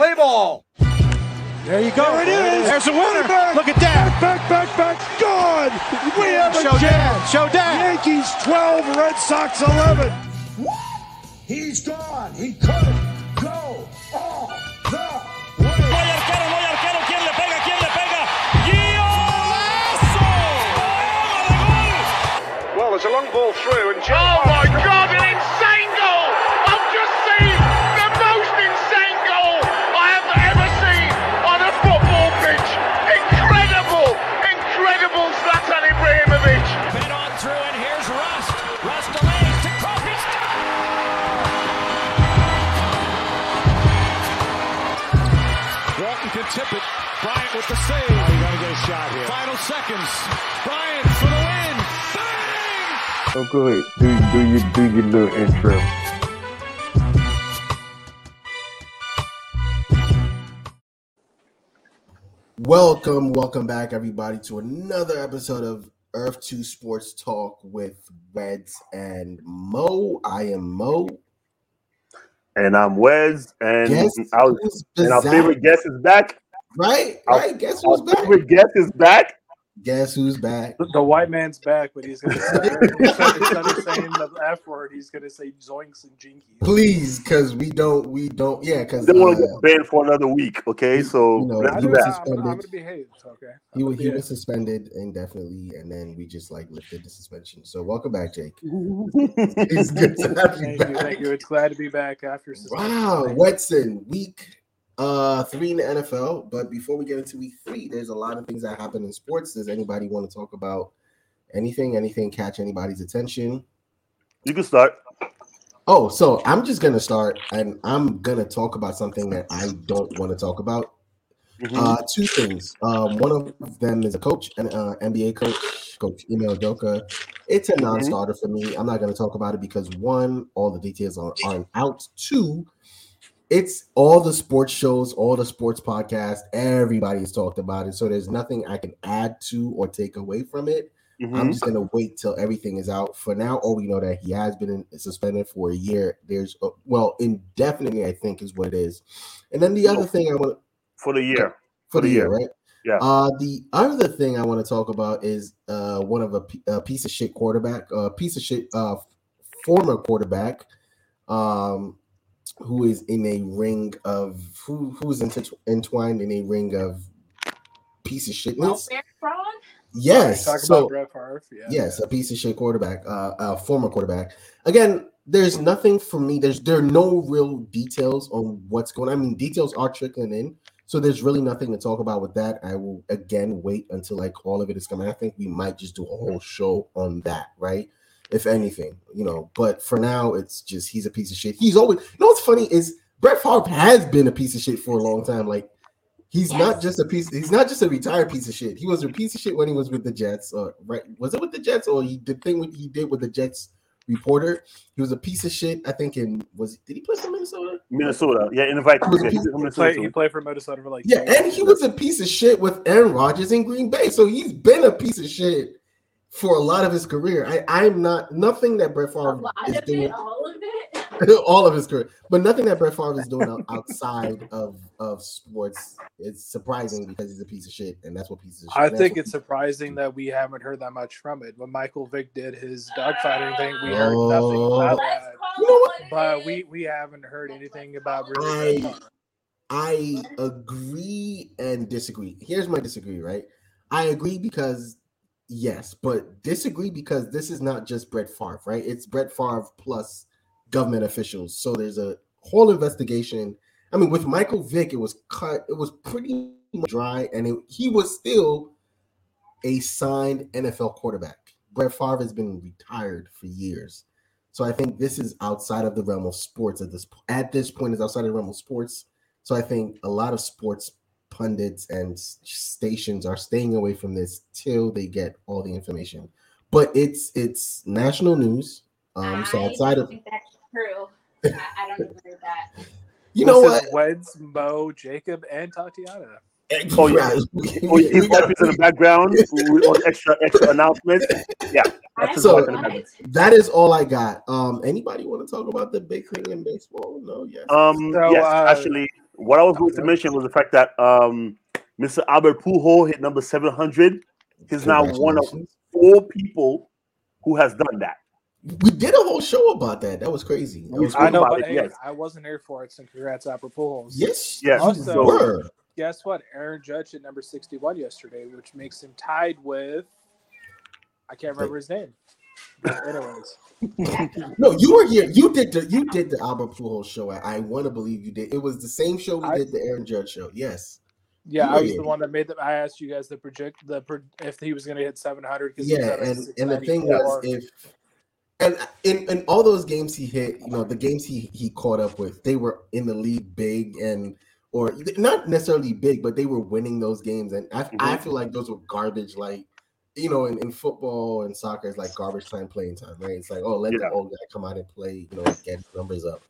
Play ball. There you go. There it is. There's a winner. Back, Look at that. Back, back, back, back. Gone. We have a Show jam. dad. Show dad. Yankees 12, Red Sox 11. He's gone. He couldn't go all the way. No arquero, no arquero. ¿Quién le pega? ¿Quién le pega? Well, there's a long ball through, and Joe. Oh seconds. Bryant for the win. Bang! Oh, go ahead. Do do you do your little intro? Welcome, welcome back, everybody, to another episode of Earth 2 Sports Talk with Reds and Mo. I am Mo. And I'm Wes, and Guess our, who's and our favorite guest is back. Right, Our- right. Guess Our who's back? favorite guest is back. Guess who's back? The white man's back, but he's gonna say, instead, instead of saying the F word, he's gonna say zoinks and jinkies. Please, because we don't, we don't, yeah, because They want to uh, get banned for another week. Okay, so You know, let's do he was that. I'm, gonna- I'm gonna suspended. behave. Okay. he, was- he Yeah. was suspended indefinitely, and then we just like lifted the suspension. So, welcome back, Jake. It's good to have you Thank back. you, thank you. It's glad to be back after. suspension. Wow, Wetson, week uh three in the NFL. But before we get into week three, there's a lot of things that happen in sports. Does anybody want to talk about anything? Anything catch anybody's attention? You can start. Oh, so I'm just gonna start, and I'm gonna talk about something that I don't want to talk about. Mhm. Uh, two things. Um, one of them is a coach, an uh, NBA coach, Coach Ime Udoka. It's a non-starter for me. I'm not going to talk about it because one, all the details are, aren't out. Two, it's all the sports shows, all the sports podcasts. Everybody's talked about it, so there's nothing I can add to or take away from it. Mhm. I'm just gonna wait till everything is out. For now, all we know that he has been suspended for a year. There's uh, well, indefinitely, I think is what it is. And then the other thing I want for the year. for the year, right? Yeah. Uh, the other thing I want to talk about is uh one of a, p- a piece of shit quarterback, a piece of shit uh former quarterback, um, who is in a ring of who who's inter- entwined in a ring of piece of shitness. Welfare fraud? Yes. Talk so about Brett Favre. Yeah. yes, a piece of shit quarterback, uh, a former quarterback. Again, there's nothing for me. There's there are no real details on what's going. on. I mean, details are trickling in, so there's really nothing to talk about with that. I will again wait until like all of it is coming. I think we might just do a whole show on that, right? If anything, you know. But for now, it's just he's a piece of shit. He's always. You know what's funny is Brett Favre has been a piece of shit for a long time. Like he's not just a piece. He's not just a retired piece of shit. He was a piece of shit when he was with the Jets. Or right? Was it with the Jets or he the thing what he did with the Jets reporter? He was a piece of shit. I think in was did he play for Minnesota? Minnesota. Yeah, in the Vikings. Yeah, He played, he played for Minnesota for like Yeah, and years. he was a piece of shit with Aaron Rodgers in Green Bay. So he's been a piece of shit for a lot of his career. I, I'm not nothing that Brett A Favre lot is of doing. it, all of it. all of his career, but nothing that Brett Favre is doing outside of of sports is surprising because he's a piece of shit, and that's what pieces of shit. I think it's surprising that we haven't heard that much from it. When Michael Vick did his dogfighting thing, we heard oh. nothing Oh. about that. You know what? what But we we haven't heard anything about really. I- I agree and disagree. Here's my disagree, right? I agree because yes, but disagree because this is not just Brett Favre, right? It's Brett Favre plus government officials. So there's a whole investigation. I mean, with Michael Vick, it was cut, it was pretty dry, and it, he was still a signed NFL quarterback. Brett Favre has been retired for years. So I think this is outside of the realm of sports at this at this point is outside of the realm of sports. So I think a lot of sports pundits and stations are staying away from this till they get all the information. But it's it's national news. Um, so I outside don't of think that's true. I, I don't agree with that. you know what, Weds, Mo, Jacob, and Tatiana. Oh, yeah. Right. Oh, We- he we got- in the background with all the extra extra announcements. Yeah, That's So- what want it. that is all I got. Um, anybody want to talk about the big thing in baseball? No, yes. Um, So, yes, uh, actually, what I was going to mention was the fact that um, Mr. Albert Pujols hit number 700. He's now one of four people who has done that. We did a whole show about that. That was crazy. That was spoke I know, but it, hey, yes. I wasn't here for it, so congrats, Albert Pujols. yes, Yes. you Also- were. Guess what? Aaron Judge at number 61 yesterday, which makes him tied with, I can't remember his name. But anyways, No, you were here. You did the you did the Albert Pujols show. I, I want to believe you did. It was the same show we I- did the Aaron Judge show. Yes. yeah, You I was here. the one that made the. I asked you guys to project the if he was going to hit 700 Yeah, and and the thing was if and in, in all those games he hit, you know, the games he he caught up with, they were in the league big and or not necessarily big, but they were winning those games. And I, I Mhm. feel like those were garbage, like you know, in, in football and soccer, it's like garbage time playing time, right? It's like, oh, let Yeah. the old guy come out and play, you know, get numbers up.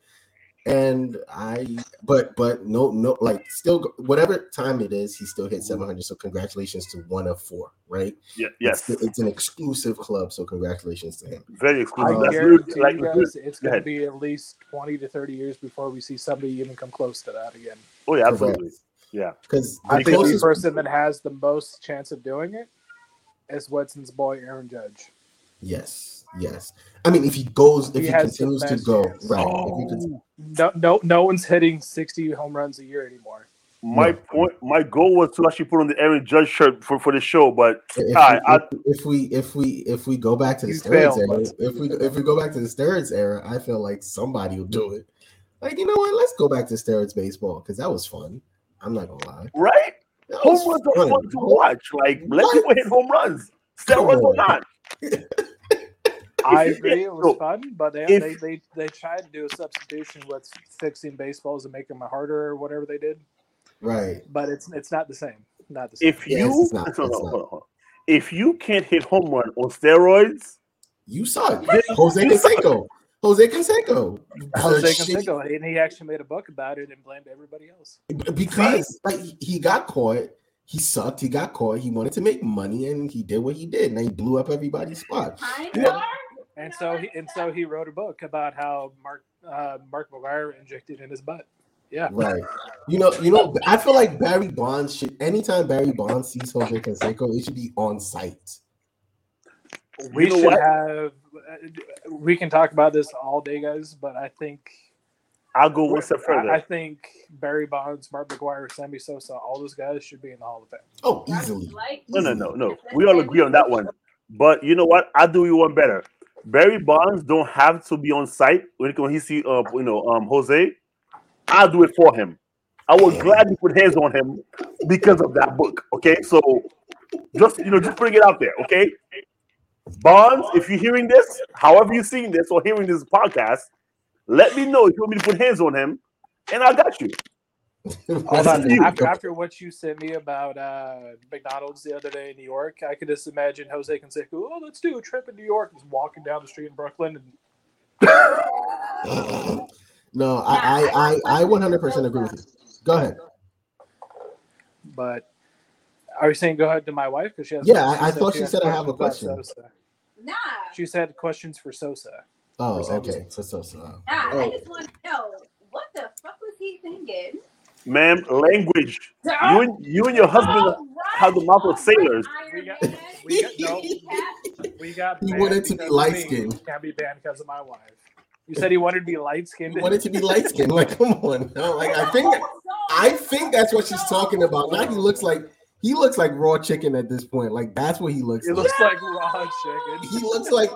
And I, but but no no like still whatever time it is, he still hit 700. So congratulations to one of four, right? Yeah, yes, It's, it's an exclusive club, so congratulations to him. very I exclusive. That's guarantee good. Like, you guys, it's going to be at least 20 to 30 years before we see somebody even come close to that again. Oh yeah, absolutely. Yeah, Because I think the person that has the most chance of doing it is Wetson's boy, Aaron Judge. yes, yes. I mean, if he goes, if He he, continues to go, chance. right? If he oh. con- No, no, no one's hitting 60 home runs a year anymore. my Yeah. point, my goal was to actually put on the Aaron Judge shirt for, for the show, but if, all right, I, we, if, if we if we if we go back to the You steroids failed, era, if we if we go back to the steroids era, I feel like somebody will do it. Like you know what? Let's go back to steroids baseball because that was fun. I'm not gonna lie. right? That was Home runs are fun to watch. Like let What? people hit home runs. Steroids or not. I agree, it was no, fun, but they, if- they, they, they tried to do a substitution with fixing baseballs and making them harder or whatever they did, Right. but it's it's not the same. Not the same. If Yes, you it's not, hold it's hold not. on, hold on. if you can't hit home run on steroids, You suck. it. Jose Canseco. Jose Canseco. Jose Canseco, and he actually made a book about it and blamed everybody else. because like he got caught, he sucked, he got caught, he wanted to make money, and he did what he did, and he blew up everybody's spot. Time Yeah. And so he and so he wrote a book about how Mark uh, Mark McGwire injected in his butt. Yeah, Right. You know, you know, I feel like Barry Bonds should anytime Barry Bonds sees Jose Canseco, it should be on site. we know should what? have. Uh, We can talk about this all day, guys, but I think I'll go one step further. I, I think Barry Bonds, Mark McGwire, Sammy Sosa, all those guys should be in the Hall of Fame. Oh, easily. No, no, no, no. We all agree on that one. But you know what? I'll do you one better. Barry Bonds don't have to be on site when when he see uh you know um Jose. I'll do it for him. I will gladly put hands on him because of that book. Okay, so just you know, just bring it out there. Okay, Bonds, if you're hearing this, however you're seeing this or hearing this podcast, let me know if you want me to put hands on him, and I got you. Hold on. After, after what you sent me about uh, McDonald's the other day in New York, I could just imagine Jose Canseco. Oh, let's do a trip in New York. Just walking down the street in Brooklyn, and No, I, I, I, I 100% agree with you. Go ahead. but are you saying go ahead to my wife because she has? Yeah, I- I thought she said I have a questions about question. Sosa. Nah, She said questions for Sosa. Oh, Sammy okay. So, Sosa. so. nah. Oh. I just want to know what the fuck was he thinking? Ma'am, language. You and you and your oh, husband have the mouth of sailors. We got, we got, no, we got. He banned wanted to be light me. skinned. Can't be banned because of my wife. You said he wanted to be light skinned. He wanted to be light skinned. Like, come on. No, like, I think, oh, I think that's what she's talking about. Now he looks like, he looks like raw chicken at this point. Like, that's what he looks It like. looks like raw chicken. He looks like,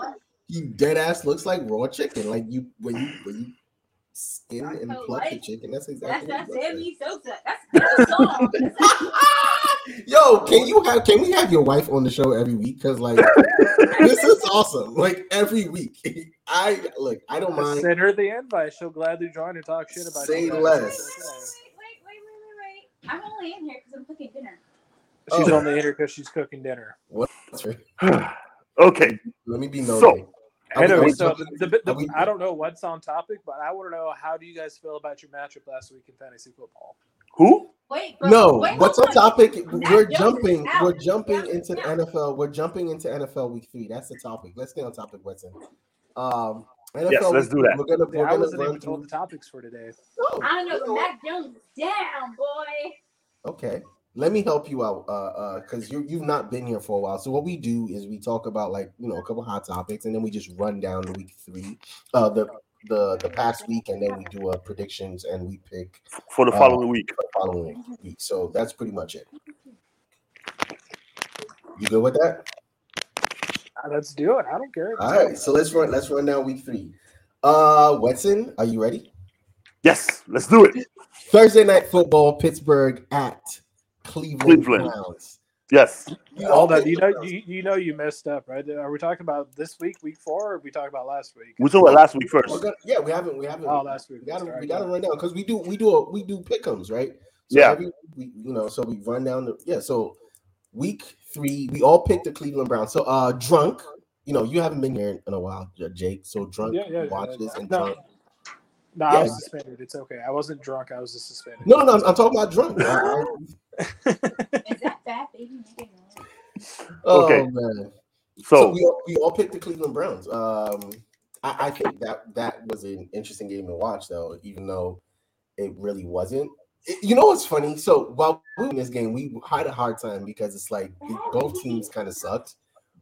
he dead ass looks like raw chicken. Like, you, when you, when you skin and so pluck the chicken, that's That's exactly that's what he looks like. Sosa. That's that's a song. Yo, can you have can we have your wife on the show every week? Because like this is awesome. Like every week. I look, I don't mind. Send her the invite. She'll gladly join and talk shit about Say you. less. wait, wait, wait, wait, wait, wait. I'm only in here because I'm cooking dinner. She's Oh. only in here because she's cooking dinner. That's right. okay, Let me be nosy. So- Are Anyway, so the, the, the, we- I don't know what's on topic, but I want to know how do you guys feel about your matchup last week in fantasy football? who? Wait, bro, no, wait, what's on hold on. topic? We're Jones jumping. We're jumping into out. NFL. We're jumping into NFL week three. That's the topic. Let's stay on topic, Wetson. Um, NFL Yes, let's week do that. We're gonna, Yeah, we're I gonna wasn't run even told through. the topics for today. Oh, I don't know, but Mac Jones is down, boy. Okay, let me help you out, uh, uh, because you you've not been here for a while. So what we do is we talk about like you know a couple hot topics, and then we just run down the week three, uh, the the the past week, and then we do uh predictions and we pick for the Uh, following week. the following week. So that's pretty much it. You good with that? Uh, Let's do it. I don't care. All right, so let's run let's run down week three. Uh, Wetson, are you ready? Yes, let's do it. Thursday night football, Pittsburgh at Cleveland, Cleveland. Browns. Yes. You all on. You know, you, you know, you messed up, right? Are we talking about this week, week four, or are we talking about last week? We talked about last week first. Gonna- yeah, we haven't we haven't Oh, last week. we gotta we gotta go run down because we do we do a, we do pickums, right? So Yeah. every we, you know, so we run down the yeah. So week three, we all picked the Cleveland Browns. So uh, drunk, you know, you haven't been here in a while, Jake. So drunk, Yeah, yeah. watch yeah. this and no, drunk. no, Yeah. I was suspended. It's okay. I wasn't drunk. I was just suspended. No, no, no. I'm, I'm talking about drunk. I- I- Is that fat baby? oh Okay. man. So, So we all, we all picked the Cleveland Browns. Um, I, I think that that was an interesting game to watch, though, even though it really wasn't. It- you know what's funny? So while we were in this game, we had a hard time because it's like both teams kind of sucked.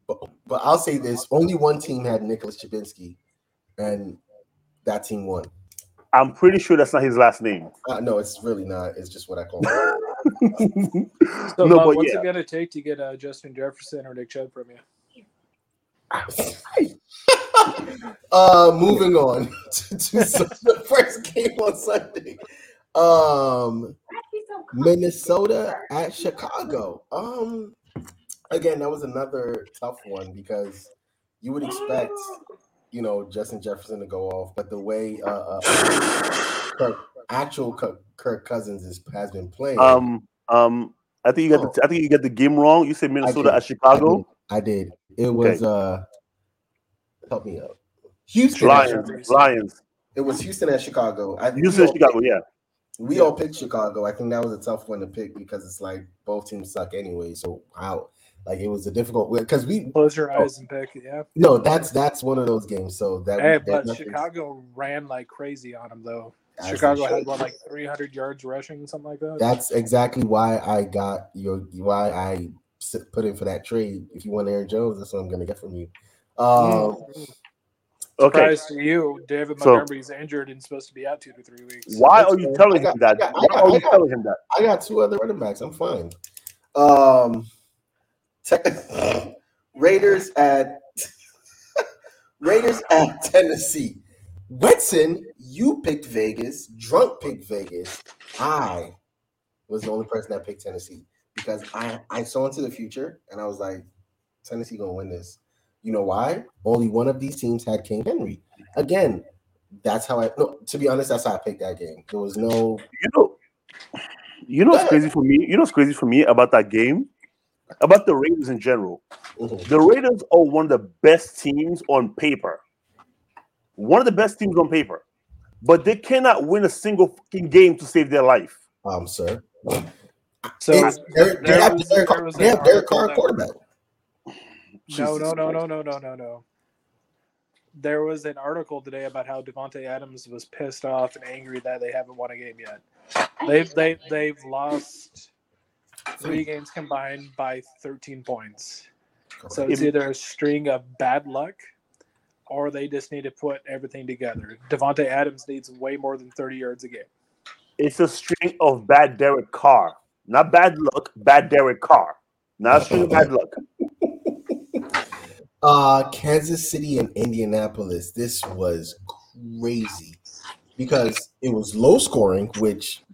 But but I'll say this: only one team had Nicholas Chabinski, and that team won. I'm pretty sure that's not his last name. Uh, no, it's really not. It's just what I call it. So, no, Bob, but what's yeah. it gonna take to get uh, Justin Jefferson or Nick Chubb from you? uh moving on to, to the first game on Sunday. Um Minnesota at Chicago. Um again, that was another tough one because you would expect, you know, Justin Jefferson to go off, but the way uh, uh Kirk, actual Kirk, Kirk Cousins is, has been playing. Um, um, I think you got the I think you got the game wrong. You said Minnesota at Chicago. I did. It was uh help me out. Houston. Lions, Lions. It was Houston at Chicago. I, You we said all Chicago, picked- yeah. We all picked Chicago. I think that was a tough one to pick because it's like both teams suck anyway. So how like it was a difficult because we Close your eyes and pick. Yeah. no that's that's one of those games. So that Hey, that but nothing's- Chicago ran like crazy on them though. As Chicago had what like 300 yards rushing, something like that. That's exactly why I got your why I put in for that trade. If you want Aaron Jones, that's what I'm gonna get from you. Um, Okay. Surprise to you, David So- Montgomery's injured and supposed to be out two to three weeks. Why are you I telling got- him that? I got- Why got- are you telling him that? I got two other running backs. I'm fine. Um, te- Raiders at Raiders at Tennessee. Wetson, you picked Vegas. Drunk picked Vegas. I was the only person that picked Tennessee because I I saw into the future and I was like, Tennessee gonna win this. You know why? Only one of these teams had King Henry. Again, that's how I. No, to be honest, that's how I picked that game. There was no. You know, you know what's crazy for me? You know what's crazy for me about that game? About the Raiders in general. Mhm. The Raiders are one of the best teams on paper. One of the best teams on paper. But they cannot win a single fucking game to save their life. Um, sir. So It's- there, they have was- Derek Carr- was they an have Derek article Carr quarterback. No, no, no, no, no, no, no, no. There was an article today about how Davante Adams was pissed off and angry that they haven't won a game yet. They've they they've lost three games combined by 13 points. So it's either a string of bad luck or they just need to put everything together. Davante Adams needs way more than 30 yards a game. It's a string of bad Derek Carr. Not bad luck, bad Derek Carr. Not a string of bad luck. Uh, Kansas City and Indianapolis. This was crazy because it was low scoring, which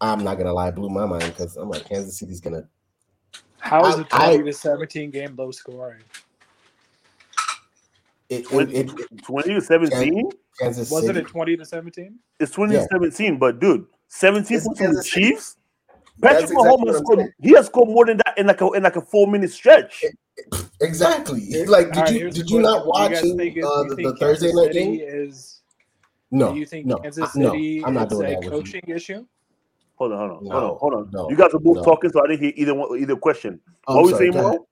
I'm not gonna lie, blew my mind because I'm like Kansas City's gonna. How is I- a 20 I- to 17 game low scoring? It, it, 20, it, it- 20 to 17? Kansas Wasn't City. it 20 to 17? It's 20 Yeah. to 17, but dude, 17 It's points from the Kansas City. Chiefs? Patrick That's exactly Mahomes what scored, he has scored more than that in like a in like a four minute stretch. Exactly. Like, did All right, you did you not watch you guys think uh, the, the Thursday night game? Is No. do you think no, Kansas I- no, City I'm not is doing a that coaching issue? Hold on, hold on, No, hold on, hold on. no, you guys are both no. talking, so I didn't hear either one, either question. I'm what were you saying, go Mo?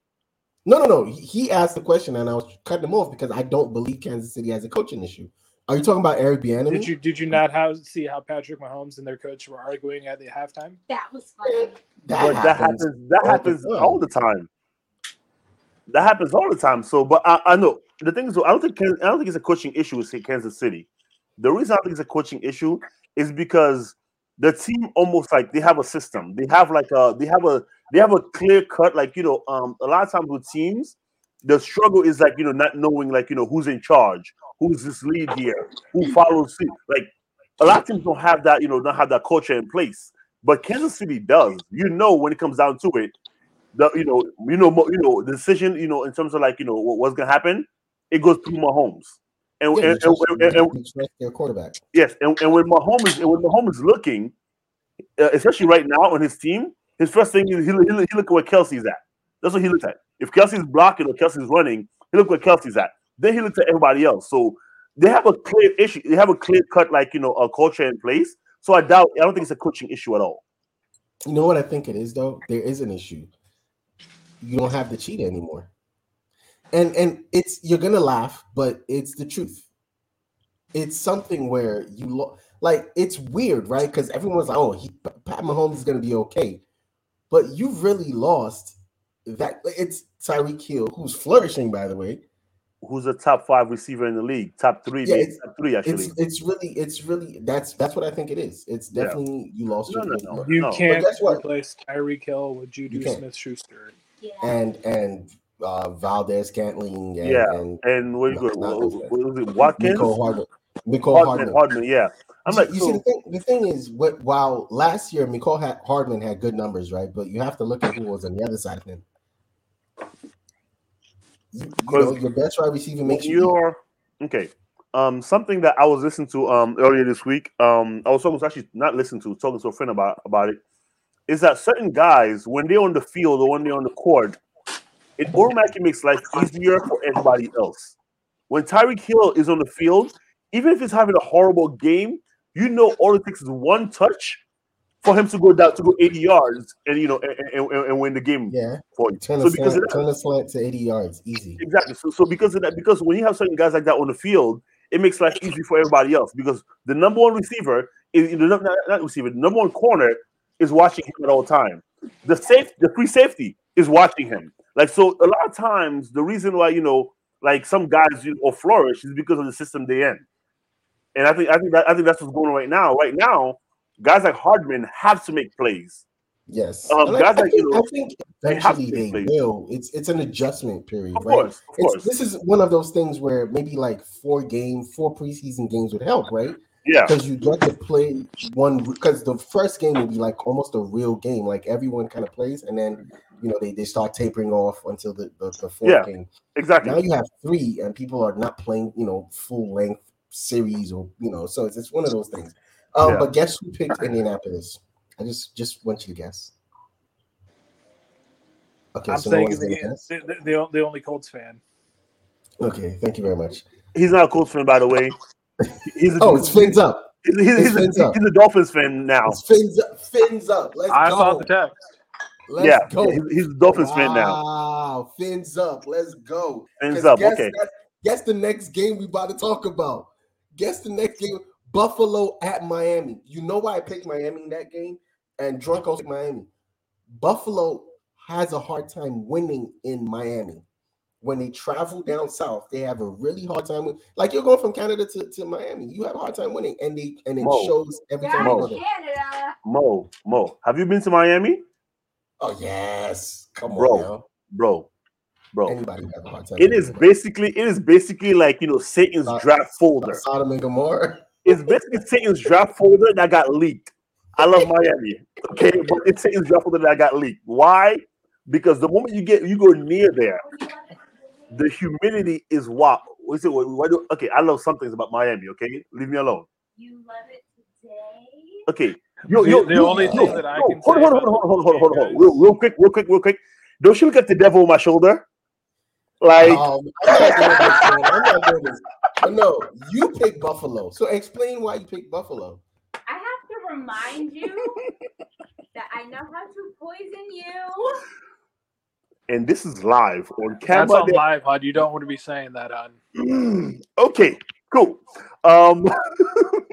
Ahead. No, no, no. He- He asked the question, and I was cutting him off because I don't believe Kansas City has a coaching issue. Are you talking about Eric Bieniemy? Did you did you not have see how Patrick Mahomes and their coach were arguing at the halftime? That was funny. but that happens. That all the happens time. all the time. That happens all the time. So, but I, I know the thing is, I don't think I don't think it's a coaching issue with Kansas City. The reason I think it's a coaching issue is because the team almost like they have a system. They have like a they have a they have a clear cut. Like you know, um, a lot of times with teams, the struggle is like you know not knowing like you know who's in charge, who's this lead here, who follows suit. Like a lot of teams don't have that. You know, don't have that culture in place. But Kansas City does. You know, when it comes down to it, the you know, you know, you know, decision, you know, in terms of like you know what, what's gonna happen, it goes through Mahomes. And, Yeah, and, and, and- and- their quarterback. yes, and, and when Mahomes and when Mahomes looking, uh, especially right now on his team, his first thing is he, he, he look at where Kelce's at. That's what he looks at. If Kelce's blocking or Kelce's running, he look where Kelce's at. Then he looks at everybody else. So they have a clear issue. They have a clear cut, like you know, a culture in place. So I doubt. I don't think it's a coaching issue at all. You know what I think it is though? There is an issue. You don't have the cheetah anymore. And and it's you're gonna laugh, but it's the truth. It's something where you lo- like it's weird, right? Because everyone's like, oh, he, Pat Mahomes is gonna be okay. But you've really lost that it's Tyreek Hill, who's flourishing, by the way. Who's a top five receiver in the league? Top three, Yeah, it's- top three actually. It's it's really it's really that's that's what I think it is. It's Yeah. definitely you lost No, your no, no. You no. can't But guess what? replace Tyreek Hill with Juju Smith Schuster. Yeah. and and uh Valdes-Scantling. and, Yeah, and and what, No, what, what, those what guys. was it? Watkins, Mecole Hardman. Mecole Hardman, Hardman. Hardman. Yeah, I'm like, you so, see the thing. The thing is, what while last year Mecole ha- Hardman had good numbers, right? But you have to look at who was on the other side of him. You, you know, your best wide receiver makes you. you're okay. Um, something that I was listening to um earlier this week. Um, I was talking to actually not listening to talking to a friend about about it. Is that certain guys when they're on the field or when they're on the court, it automatically makes life easier for everybody else. When Tyreek Hill is on the field, even if he's having a horrible game, you know all it takes is one touch for him to go down to go 80 yards and you know and, and, and- win the game Yeah, for you. turn So because slant, that, turn a slant to eighty yards, easy. Exactly. So, so because of that, because when you have certain guys like that on the field, it makes life easy for everybody else. Because the number one receiver is the num- not, not receiver, the number one corner is watching him at all time. The safe, the free safety is watching him. Like so, a lot of times the reason why you know, like some guys you know, flourish is because of the system they in. And I think I think that I think that's what's going on right now. Right now, guys like Hardman have to make plays. Yes, Um, I, guys I like, think, you know, I think they eventually they plays. will. It's it's an adjustment period, Of right? course, of It's, course. this is one of those things where maybe like four game, four preseason games would help, right? Yeah. Because you get to play one because the first game will be like almost a real game, like everyone kind of plays, and then you know they, they start tapering off until the, the, the fourth Yeah. game. Exactly. Now you have three, and people are not playing, you know, full length series or you know, so it's, it's one of those things. Um, Yeah. but guess who picked Indianapolis? I just just want you to guess. Okay, I'm so saying one's gonna the, guess. the, the, the only Colts fan. Okay, thank you very much. He's not a Colts fan, by the way. He's a, Oh, it's fins up. He's, he's, he's, fins a, up. he's a Dolphins fan now. It's fins up. Fins up. Let's I go. saw the text. Let's yeah, go. he's, he's a Dolphins fan now. Wow, fins up. Let's go. Fins up, Guess, okay. Guess, guess the next game we about to talk about. Guess the next game. Buffalo at Miami. You know why I picked Miami in that game? And Drunko picked Miami. Buffalo has a hard time winning in Miami. When they travel down south, they have a really hard time. With, like you're going from Canada to, to Miami, you have a hard time winning, and they and it Mo. shows every time. you Mo. go there. Mo, Mo, have you been to Miami, Oh yes, come Bro. on now. bro? Bro, Anybody have a hard time. it winning basically it is basically like you know Satan's Uh, draft folder. Sodom and Gomorrah. It's basically Satan's draft folder that got leaked. I love Miami, okay, but it's Satan's draft folder that got leaked. Why? Because the moment you get you go near there, the humidity is what. What is it? What, what do, okay, I love some things about Miami. Okay, leave me alone. You love it today. Okay. Yo, yo, the yo, only yo, thing that I yo, can hold, say on, hold, about on, hold, on, hold, on, hold, on, hold, on, real, real quick, real quick, real quick. Don't you look at the devil on my shoulder? Like, Um, I'm not doing this, man. I'm not doing this. But no, you picked Buffalo. So explain why you picked Buffalo. I have to remind you that I know how to poison you. and this is live on camera. That's camera. on live, Hud. You don't want to be saying that on. okay, Cool. Um,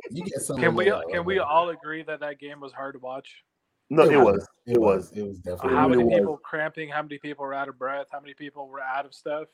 You get some. Can we can we all agree that that game was hard to watch? no, it was. It was. It was definitely. How many really was. people cramping? How many people were out of breath? How many people were out of stuff?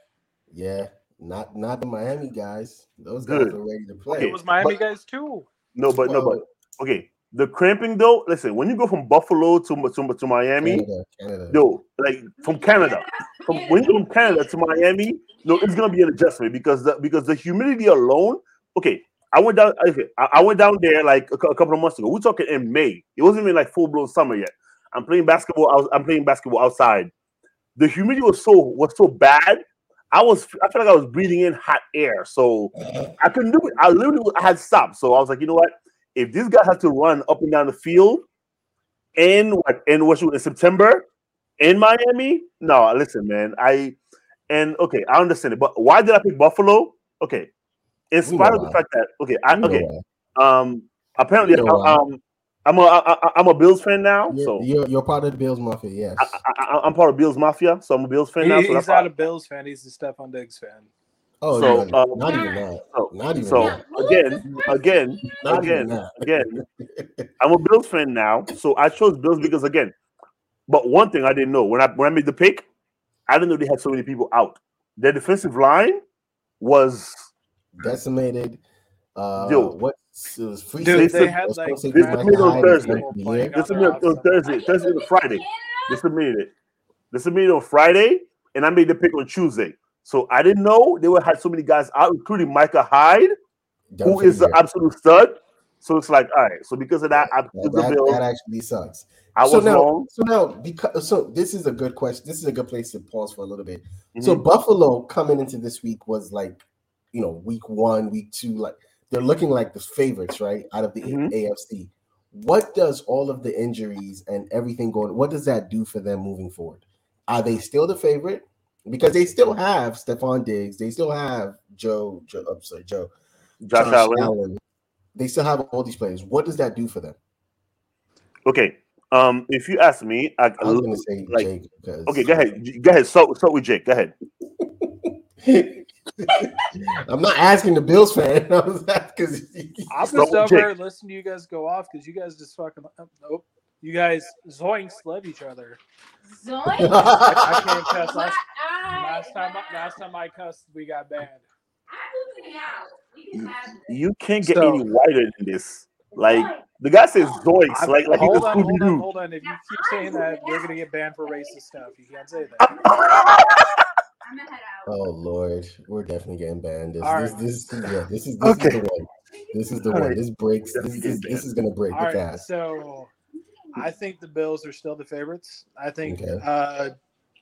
Yeah, not not the Miami guys. Those guys Good. are ready to play. It was Miami But- guys too. No, but no, but okay. The cramping though, listen, when you go from Buffalo to to, to Miami, Canada, Canada. no, like from Canada, from when you go from Canada to Miami, no, it's gonna be an adjustment because the because the humidity alone. Okay, I went down. Okay, I, I went down there like a, a couple of months ago. We're talking in May. It wasn't even like full blown summer yet. I'm playing basketball. I was, I'm playing basketball outside. The humidity was so was so bad. I was I felt like I was breathing in hot air, so I couldn't do it. I literally I had stopped. So I was like, you know what? If this guy has to run up and down the field in what in what in September in Miami, no, listen, man. I and okay, I understand it, but why did I pick Buffalo? Okay, in We spite know of the fact that okay, I, You okay, um, apparently, You know why. um, I'm a I, I- I'm a Bills fan now, You're, so you're, you're part of the Bills Mafia, yes. I, I, I'm part of Bills Mafia, so I'm a Bills fan He- now. So he's that's not why. a Bills fan. He's a Stefon Diggs fan. Oh, so, no, um, not even that. So, Not even so that. again, again, Not again, again, I'm a Bills fan now, so I chose Bills because again. But one thing I didn't know when I when I made the pick, I didn't know they had so many people out. Their defensive line was Decimated. Uh, Yo. what it was free Dude, safety. they had, like, This be is Micah made on Thursday. at the Playing year. this is on made on Thursday, Thursday to Friday. This is made it. This is made on Friday, and I made the pick on Tuesday. So I didn't know they were had so many guys out, including Micah Hyde, Done who is the absolute stud. So it's like, all right. So because of that, I That, the that, actually sucks. I was so now, wrong. So now, because so this is a good question. This is a good place to pause for a little bit. So Mhm. Buffalo coming into this week was like, you know, week one, week two, like they're looking like the favorites, right, out of the Mhm. AFC. What does all of the injuries and everything going? What does that do for them moving forward? Are they still the favorite? Because they still have Stefon Diggs, they still have Joe. Joe I'm sorry, Joe. Josh Allen. They still have all these players. What does that do for them? Okay. Um, if you ask me, I, I was going to say like- Jake because okay, go ahead. Go ahead. Start, start with Jake. Go ahead. I'm not asking the Bills fan. I was because I'm Start just with over Jake. here listening to you guys go off because you guys just fucking oh, nope. You guys zoinks love each other. Zoink. I can't cuss. Last, last time, last time I cussed, we got banned. I'm losing out. You can have it. You can't get So- any whiter than this. Like the guy says zoinks, I'm- like like he's hold on, Scooby hold on, Doo. hold on. If you keep saying that, you're gonna get banned for racist stuff. You can't say that. I'm gonna head out. Oh Lord, we're definitely getting banned. This, All this, right. this, yeah, this is this Okay. is the one. This is the All one. right. This breaks. This, this, this is gonna break All the right, cast. so I think the Bills are still the favorites. I think Okay. uh,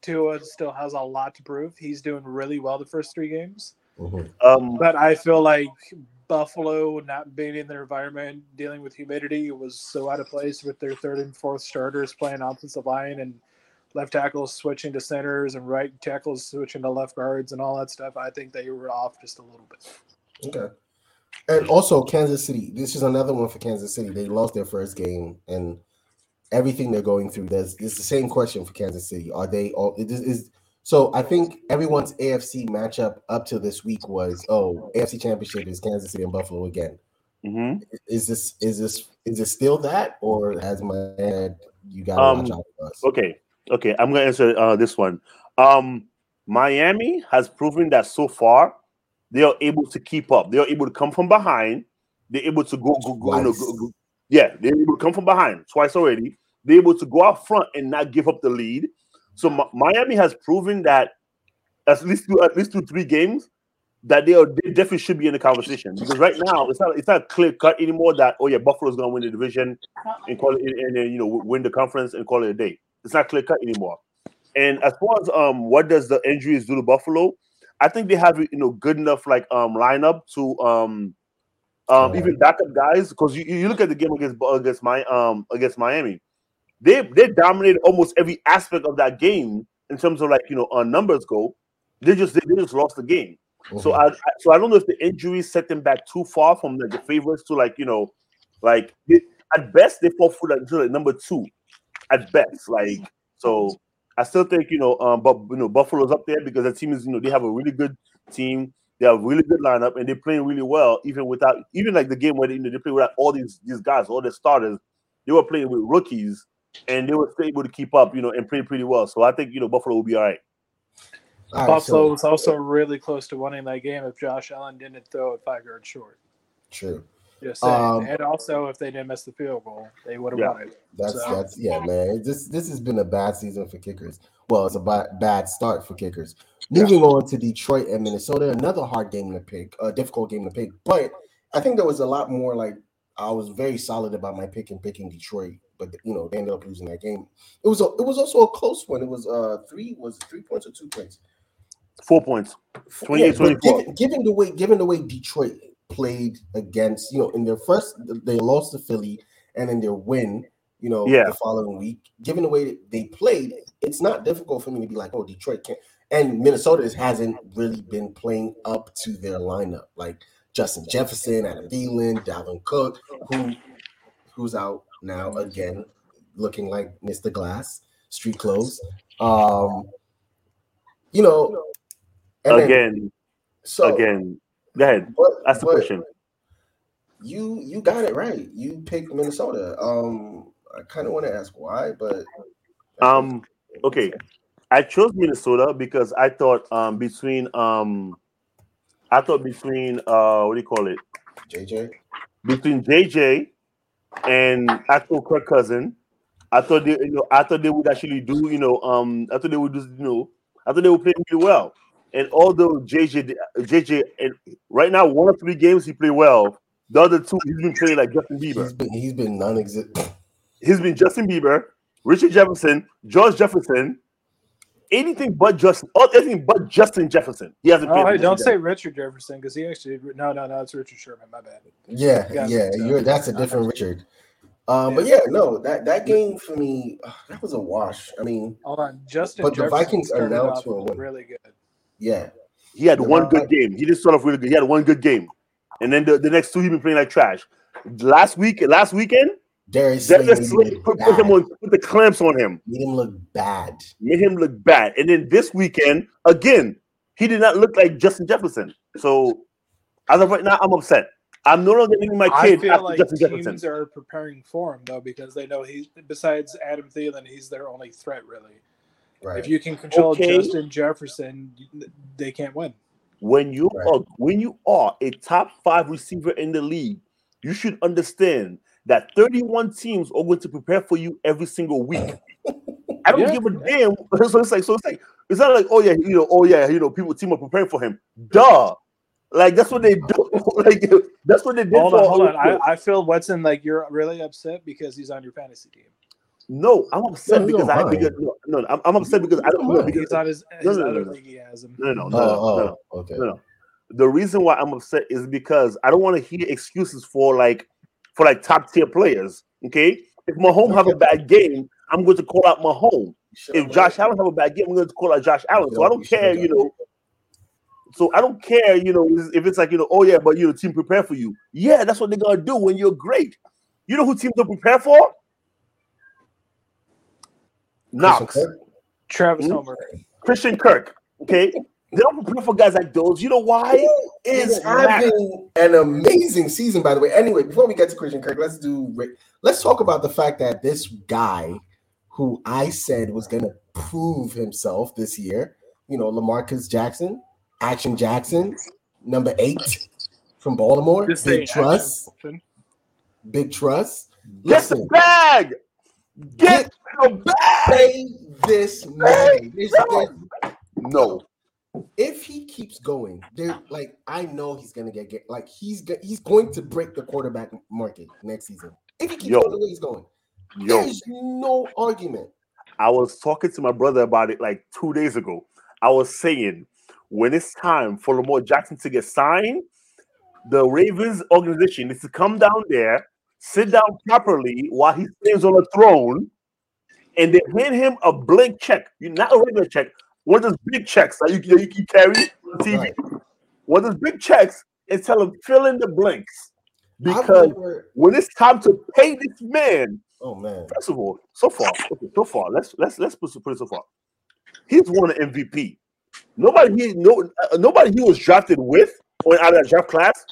Tua still has a lot to prove. He's doing really well the first three games, Mhm. Um, but I feel like Buffalo not being in their environment, dealing with humidity, was so out of place with their third and fourth starters playing offensive line and left tackles switching to centers and right tackles switching to left guards and all that stuff. I think they were off just a little bit. Okay. And also Kansas City. This is another one for Kansas City. They lost their first game and everything they're going through. There's it's the same question for Kansas City. Are they all it is, is so I think everyone's AFC matchup up to this week was oh AFC championship is Kansas City and Buffalo again. mhm. Is this is this is it still that or has my head you gotta Um, watch out for us? Okay, okay. I'm gonna answer uh, this one. Um, Miami has proven that so far they are able to keep up. They are able to come from behind. They're able to go go go. know, go, go yeah, they're able to come from behind twice already. They're able to go out front and not give up the lead. So Mi- Miami has proven that at least through at least through three games that they are they definitely should be in the conversation because right now it's not it's not clear cut anymore that oh yeah Buffalo's gonna win the division and call it and you know win the conference and call it a day. It's not clear cut anymore. And as far as um what does the injuries do to Buffalo, I think they have you know good enough like um lineup to um um even backup guys because you, you look at the game against against my um against Miami, they they dominated almost every aspect of that game in terms of like you know on numbers go. They just they, they just lost the game. So Mhm. I, I so I don't know if the injuries set them back too far from like the favorites to like you know, like they, at best they fall through to like number two, at best. Like so, I still think you know, um, but you know, Buffalo's up there because the team is you know they have a really good team. They have a really good lineup, and they're playing really well, even without even like the game where they, you know, they play without all these these guys, all the starters. They were playing with rookies, and they were still able to keep up, you know, and play pretty well. So I think you know Buffalo will be all right. All right, Buffalo so- was also really close to winning that game if Josh Allen didn't throw it five yards short. True. Just saying. Um, and also, if they didn't miss the field goal, they would have Yeah. won it. That's So- that's yeah, man. This this has been a bad season for kickers. Well, it's a bad bad start for kickers. Moving on to Detroit and Minnesota, another hard game to pick, a difficult game to pick. But I think there was a lot more like I was very solid about my pick and picking Detroit, but you know they ended up losing that game. It was a, it was also a close one. It was uh three was three points or two points. Four points. Yeah, 28, but 24. given, given the way given the way Detroit played against you know in their first they lost to Philly and in their win you know Yeah. the following week given the way they played it's not difficult for me to be like oh Detroit can't and Minnesota hasn't really been playing up to their lineup like Justin Jefferson Adam Thielen Dalvin Cook who who's out now again looking like Mr. Glass street clothes um you know and then- Again, so again. Go ahead. but, That's the question. You you got it right. You picked Minnesota. Um, I kind of want to ask why, but Um, okay. I chose Minnesota because I thought um between um I thought between uh what do you call it? JJ. Between JJ and actual Kirk Cousin, I thought they you know I thought they would actually do, you know, um I thought they would just you know I thought they would play really well. And although JJ JJ and right now one of three games he played well, the other two he's been playing like Justin Bieber. He's been he's been non-existent. He's been Justin Bieber, Richard Jefferson, George Jefferson, anything but Justin, oh, anything but Justin Jefferson. He hasn't Oh, hey, don't them. say Richard Jefferson because he actually no no no it's Richard Sherman. My bad. Yeah, Yeah, yeah, so- you're that's a different Richard. Um, but yeah, no, that that game for me, ugh, that was a wash. I mean, Hold on, Justin. But the Vikings are now off to a win. really good. yeah, He had The one good game. He didn't start off really good. He had one good game, and then the, the next two he been playing like trash. Last week, last weekend, Darius Slay Darius Slay put, put him on, put the clamps on him, Made him look bad. made him look bad. And then this weekend, again, he did not look like Justin Jefferson. So as of right now, I'm upset. I'm no longer naming my kid. I feel after like Justin teams Jefferson. are preparing for him though because they know he's besides Adam Thielen, he's their only threat really. Right. If you can control Okay. Justin Jefferson, they can't win. when you Right. are when you are a top five receiver in the league, you should understand that 31 teams are going to prepare for you every single week. I don't Yeah. give a damn. So it's like, so it's like, it's not like, oh yeah, you know, oh yeah, you know, people team are preparing for him. Duh. Like that's what they do. like that's what they did Hold for on, hold on. I, I feel Watson like you're really upset because he's on your fantasy team. no, I'm upset No, because I mind. because no, no, I'm, I'm upset because I don't know because He's on his, his No, no, no, other no. league. He has him. no, no, no, Oh, no, no, oh, no. okay. No, no. The reason why I'm upset is because I don't want to hear excuses for like for like top tier players. Okay, if Mahomes have a bad game, I'm going to call out Mahomes. If Josh Allen have a bad game, I'm going to call out Josh Allen. So I don't care, you know. So I don't care, you know, if it's like you know, oh yeah, but you know, team prepare for you. Yeah, that's what they're gonna do when you're great. You know who teams don't prepare for? Knox, Christian Travis Hmm? Homer. Christian Kirk. Okay, they don't prepare for guys like those. You know why? is It's having an amazing season, by the way. Anyway, before we get to Christian Kirk, let's do let's talk about the fact that this guy who I said was gonna prove himself this year, you know, Lamarcus Jackson, Action Jackson, number eight from Baltimore, Just big trust, action. big trust. Get the bag. Get the bag. pay this man. This- No. No. If he keeps going, there like I know he's gonna get, get like he's go- he's going to break the quarterback market next season. If he keeps Yo. going the way he's going, Yo, there's no argument. I was talking to my brother about it like two days ago. I was saying when it's time for Lamar Jackson to get signed, the Ravens organization needs to come down there, sit down properly while he stands on the throne, and they hand him a blank check. You're not a regular check, of those big checks that you, you can carry on TV. Right. Of those big checks and tell him fill in the blanks. Because remember- when it's time to pay this man, oh man, First of all, so far, okay, so far, let's let's let's put, put it so far. He's won an MVP. Nobody he no uh, nobody he was drafted with or out of that draft class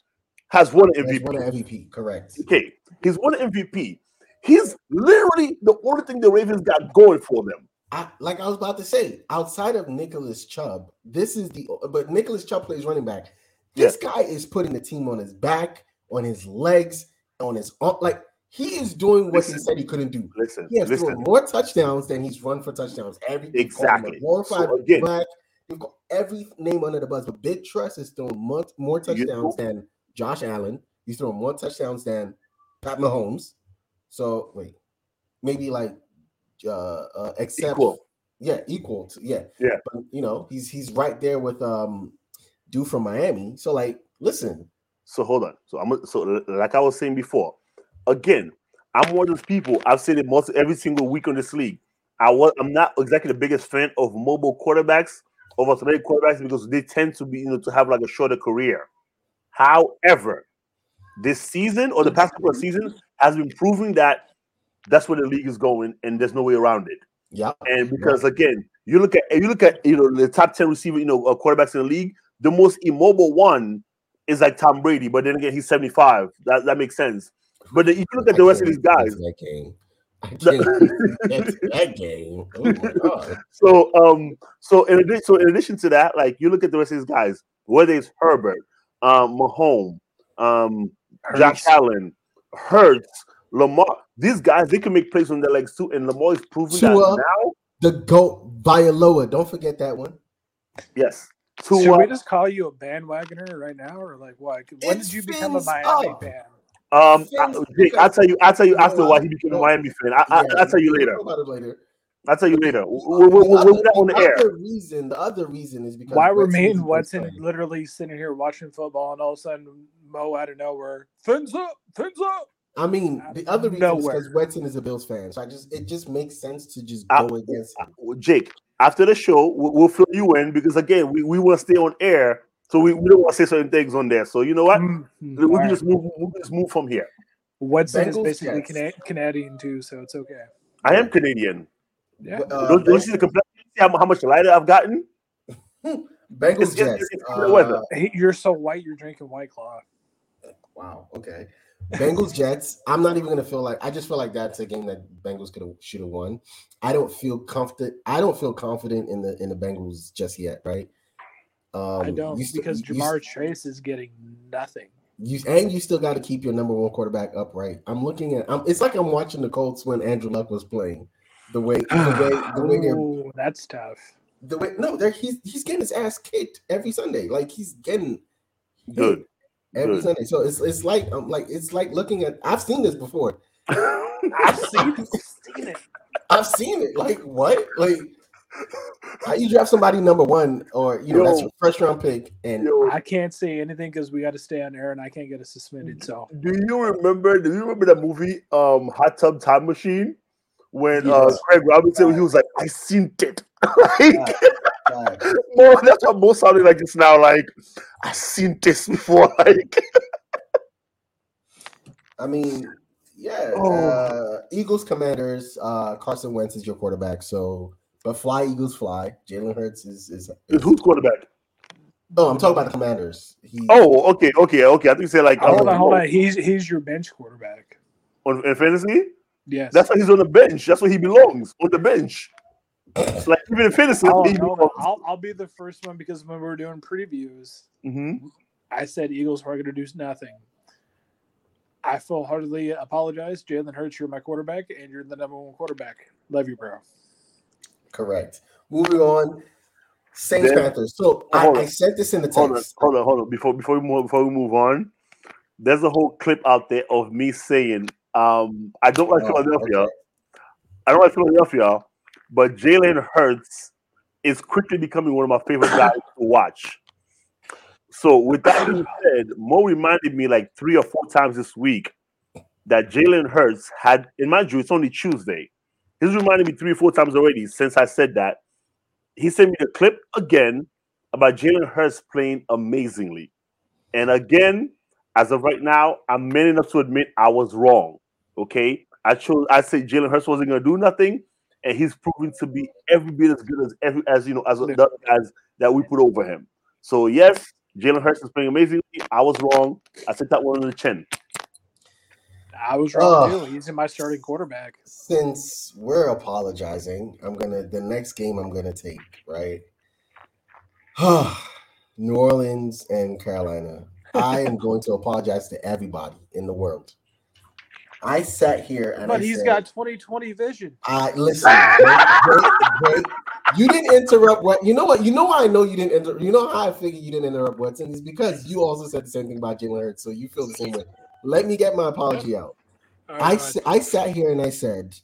has won an MVP. one MVP, correct. Okay, he's won an MVP. He's literally the only thing the Ravens got going for them. I, like I was about to say, outside of Nicholas Chubb, this is the but Nicholas Chubb plays running back. This guy is putting the team on his back, on his legs, on his arm. Like he is doing what he said he couldn't do. Listen, He has listen. thrown more touchdowns than he's run for touchdowns. Every Exactly. glorified So again- black. You've got every name under the buzz, but Big Trust is throwing more, more You- touchdowns than Josh Allen. He's throwing more touchdowns than Pat Mahomes. So wait, maybe like uh, uh except Equal. yeah, equal to yeah. Yeah. But you know, he's he's right there with um dude from Miami. So like, listen, So hold on. So I'm so like I was saying before. Again, I'm one of those people. I've said it most every single week on this league. I was I'm not exactly the biggest fan of mobile quarterbacks over athletic quarterbacks because they tend to be you know to have like a shorter career. However, this season or the past couple of seasons has been proving that that's where the league is going, and there's no way around it. yeah. And because again, you look at you look at you know the top ten receiver, you know, uh, quarterbacks in the league. The most immobile one is like Tom Brady, but then again, he's seventy five. That that makes sense. But if you look at the I rest of these guys, get that game. I can't get to that game. Oh my god. so um, so in addition, so in addition to that, like you look at the rest of these guys, whether it's Herbert, um, Mahomes, um, Josh Allen, Hurts, Lamar, these guys they can make plays on their legs too, and Lamar is proving Tua. that now. The goat Vialoa. Don't forget that one. Yes, Should we just call you a bandwagoner right now, or like what? When It's did you become a fins Miami up. fan? Um, I, Jake, I'll tell you. I'll tell you after why he became a no. Miami fan. I, I, Yeah, I'll tell you later. about it later. I'll tell you later. We're, we're, The we're, other- we're not on the the air. other reason, the other reason is because Why Wetzel remain is Watson literally sitting here watching football and all of a sudden Mo out of nowhere, fins up, fins up. I mean, the other reason Nowhere. is because Wetson is a Bills fan, so I just it just makes sense to just I- go against him. Jake, after the show, we'll, we'll fill you in because again, we, we want to stay on air, so we, we don't want to say certain things on there. So you know what? Mm, We can just move. We can just move from here. Watson is basically Jets. Cana- Canadian too, so it's okay. I am Canadian. Yeah. But, uh, don't, don't you see the complexion? How, how much lighter I've gotten? Bengals It's- it's- Jets. it's cooler uh, Hey, You're so white, you're drinking White Claw. wow. Okay. Bengals Jets. I'm not even gonna feel like I just feel like that's a game that Bengals could have should have won. I don't feel confident. I don't feel confident in the in the Bengals just yet. Right. Um, I don't you st- because you- Ja'Marr Chase is getting nothing. You and you still got to keep your number one quarterback upright. I'm looking at. I'm, it's like I'm watching the Colts when Andrew Luck was playing. The way, the way, the way they're, Ooh, that's tough. the way. No, they're he's he's getting his ass kicked every Sunday. Like he's getting Good. Hit every Good. Sunday. So it's it's like I'm like it's like looking at. I've seen this before. I've seen, seen it. I've seen it. Like what? Like how you draft somebody number one or you know that's Yo. your first round pick and Yo, I can't say anything because we got to stay on air and I can't get us suspended. So do you remember? Do you remember that movie, um, Hot Tub Time Machine, when uh, Craig Robinson he was like, "I seen it." like, uh, Mo, that's what Mo sounded like just now. Like, I've seen this before. Like, I mean, yeah. Oh. Uh, Eagles, Commanders. Uh, Carson Wentz is your quarterback. So, but fly Eagles fly. Jalen Hurts is is. who's quarterback? Oh, I'm talking about the Commanders. He, Oh, okay, okay, okay. I think you said like hold um, on, hold on. He's he's your bench quarterback. on in fantasy. Yes. That's why he's on the bench. That's where he belongs on the bench. It's like even in fantasy, I'll, he hold I'll, I'll be the first one because when we were doing previews, Mhm. I said Eagles are going to do nothing. I full heartedly apologize. Jalen Hurts, you're my quarterback, and you're the number one quarterback. Love you, bro. correct. Moving on. Saints Then- Panthers. So I, Hold I sent this in the Hold on, text. hold on, hold on. Before before we move before we move on, there's a whole clip out there of me saying, um, I don't like Oh, Philadelphia. okay. I don't like Philadelphia, but Jalen Hurts is quickly becoming one of my favorite guys to watch. So, with that being said, Mo reminded me like three or four times this week that Jalen Hurts had, in my view, it's only Tuesday. He's reminded me three or four times already since I said that. He sent me the clip again about Jalen Hurts playing amazingly. And again, as of right now, I'm man enough to admit I was wrong. Okay. I chose I said Jalen Hurts wasn't gonna do nothing, and he's proven to be every bit as good as every as you know as the other guys that we put over him. So yes, Jalen Hurts is playing amazingly. I was wrong. I took that one on the chin. I was wrong Ugh. too. He's in my starting quarterback. Since we're apologizing, I'm gonna the next game I'm gonna take, right? New Orleans and Carolina. I am going to apologize to everybody in the world. I sat here and But I he's said, got 2020 vision. I listen. wait, wait. You didn't interrupt what you know what you know why I know you didn't interrupt you know how I figure you didn't interrupt Watson is because you also said the same thing about Jalen Hurts, so you feel the same way. Let me get my apology out. I right, s- I sat here and I said,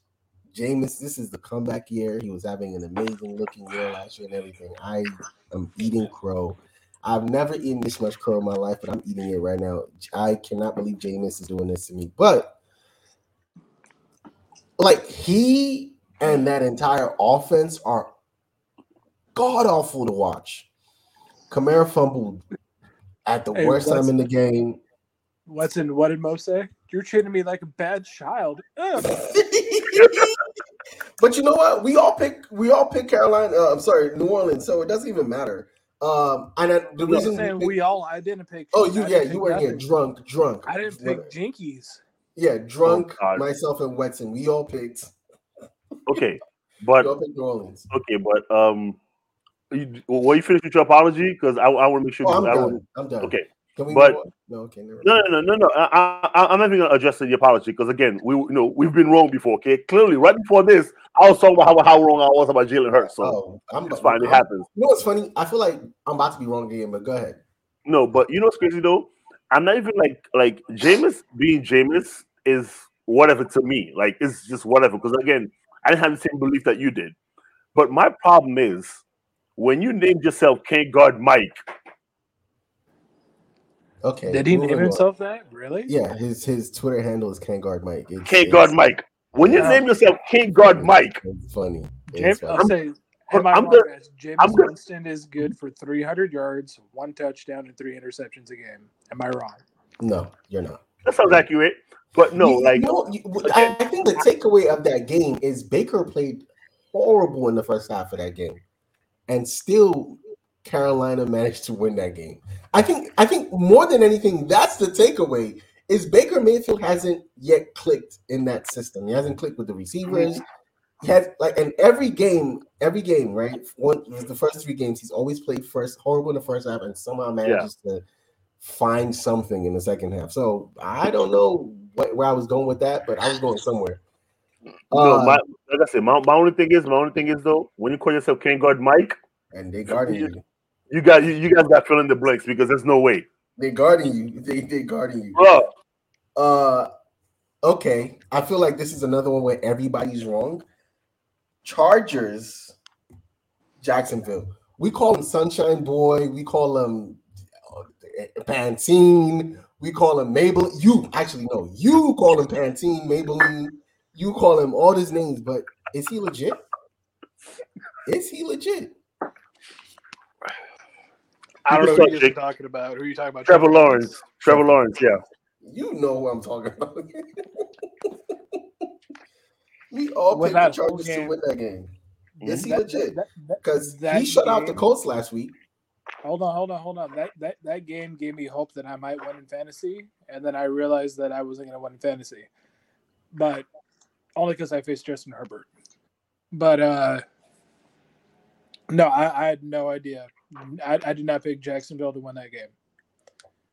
Jameis, this is the comeback year. He was having an amazing looking year last year and everything. I am eating crow. I've never eaten this much crow in my life, but I'm eating it right now. I cannot believe Jameis is doing this to me. But like he and that entire offense are god awful to watch. Kamara fumbled at the Hey, worst time in the game. What's in what did Mo say? You're treating me like a bad child. But you know what? We all pick. We all pick Carolina. Uh, I'm sorry, New Orleans. So it doesn't even matter. Um, and I, the reason. we we all. I didn't pick. oh, you didn't yeah, you were here drunk, drunk. I didn't pick Jinkies. Yeah, drunk. Oh, myself and Wetson. We all picked. Okay, but We all picked New Orleans. okay, but um, you, well, you finish with your apology because I, I want to make sure. Oh, I'm I done. wanna- I'm done. okay, Can we but- No, okay, no, no, no, no, no. I, I, I'm not even gonna address the apology because again, we you know we've been wrong before. Okay, clearly, right before this, I was talking about how, how wrong I was about Jalen Hurts. So Oh, I'm. it's fine. It happens. You know what's funny? I feel like I'm about to be wrong again, but go ahead. No, but you know what's crazy though? I'm not even like like Jameis being Jameis is whatever to me. Like it's just whatever. Because again, I didn't have the same belief that you did. But my problem is when you named yourself Can't Guard Mike, Okay. Did he name on. himself that? Really? Yeah, his his Twitter handle is Can't Guard Mike. It's, Can't it's- Guard Mike. When you Yeah. name yourself Can't Guard Mike, It's funny. James, It's funny. I'll say, am I I'm wrong, good- James I'm good. Winston is good for 300 yards, one touchdown, and three interceptions a game. Am I wrong? No, you're not. that sounds accurate. But no, You- like you know, you- I, I think the takeaway of that game is Baker played horrible in the first half of that game, and still Carolina managed to win that game. I think. I think more than anything, that's the takeaway. Is Baker Mayfield hasn't yet clicked in that system. He hasn't clicked with the receivers. He has like in every game, every game, right? One the first three games, he's always played first, horrible in the first half, and somehow manages to find something in the second half. So I don't know what, where I was going with that, but I was going somewhere. no, Uh, my, like I said, my, my only thing is my only thing is though, when you call yourself Can't Guard Mike, and they guarding you. you got you, you guys got fill in the blanks because there's no way. They guarding you. They they guarding you. Bro, Uh, okay. I feel like this is another one where everybody's wrong. Chargers, Jacksonville. We call him Sunshine Boy. We call him uh, Eh, Pantene. We call him Mabel. You actually no. You call him Pantene, Maybelline. You call him all these names, but is he legit? Is he legit? I don't know People who you're talking about. Who are you talking about? Trevor Lawrence. Trevor Lawrence, yeah. You know what I'm talking about. we all With picked the Chargers to win that game. Is he That- legit? that- that- Because he shut out the game- Colts last week. Hold on, hold on, hold on. That that that game gave me hope that I might win in fantasy, and then I realized that I wasn't going to win in fantasy, but only because I faced Justin Herbert. But uh no, I, I had no idea. I, I did not pick Jacksonville to win that game.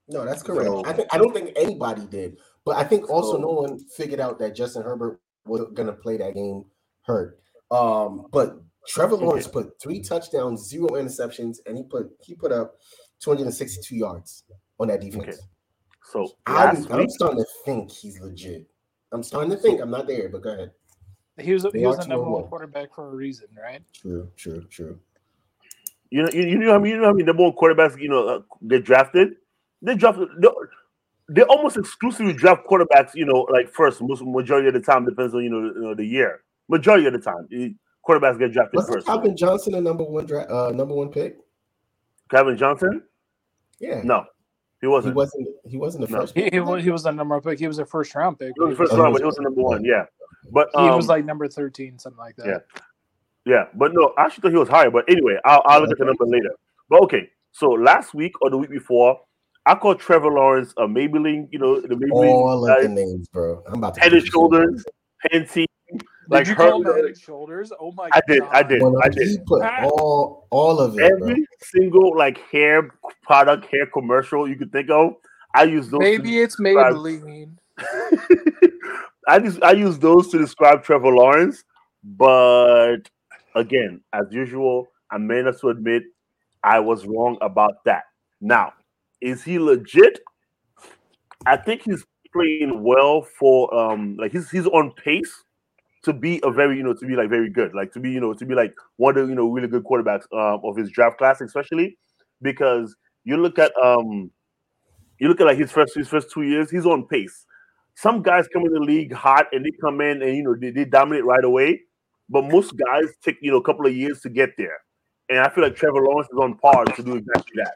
No, that's correct. So- I, think, I don't think anybody did. But I think also So- no one figured out that Justin Herbert was going to play that game hurt. Um, but Trevor Lawrence put three touchdowns, zero interceptions, and he put he put up 262 yards on that defense. Okay. So I'm, last I'm starting to think he's legit. I'm starting to think I'm not there, but go ahead. He was They he was the number 2-1. quarterback for a reason, right? True, true, true. you know, you, you know how many, you know how many number one quarterbacks, you know, uh, get drafted. They drafted. They, they almost exclusively draft quarterbacks. You know, like first, most majority of the time depends on you know, you know the year. Majority of the time, quarterbacks get drafted Wasn't first. Calvin Johnson a number one dra- uh, number one pick? Kevin Johnson? Yeah, No, he he wasn't. He wasn't. He wasn't the No. first. He, he was he was the number one pick. He was a first round pick. He was the first Oh, he round, was but he was the number one. Yeah, but He was um, like number thirteen, something like that. Yeah. Yeah, but no, I actually thought he was higher. But anyway, I'll, I'll look at the number later. But okay, so last week or the week before, I called Trevor Lawrence a Maybelline. You know the Maybelline All of guy, the names, bro. I'm about to head kill and you. shoulders, Pantene. Did Like you her, call him head shoulders? Oh my I did, god! I did. Well, I he did. put all all of it, bro. Every single like hair product, hair commercial you could think of, I use those. to Maybe it's describe- Maybelline. I just I use those to describe Trevor Lawrence, but again, as usual, I may have to admit I was wrong about that. Now, is he legit? I think he's playing well for um like he's he's on pace to be a very you know to be like very good like to be you know to be like one of the you know really good quarterbacks um, of his draft class especially because you look at um you look at like his first his first two years he's on pace. Some guys come in the league hot and they come in and you know they, they dominate right away but most guys take you know a couple of years to get there. And i feel like trevor lawrence is on par to do exactly that.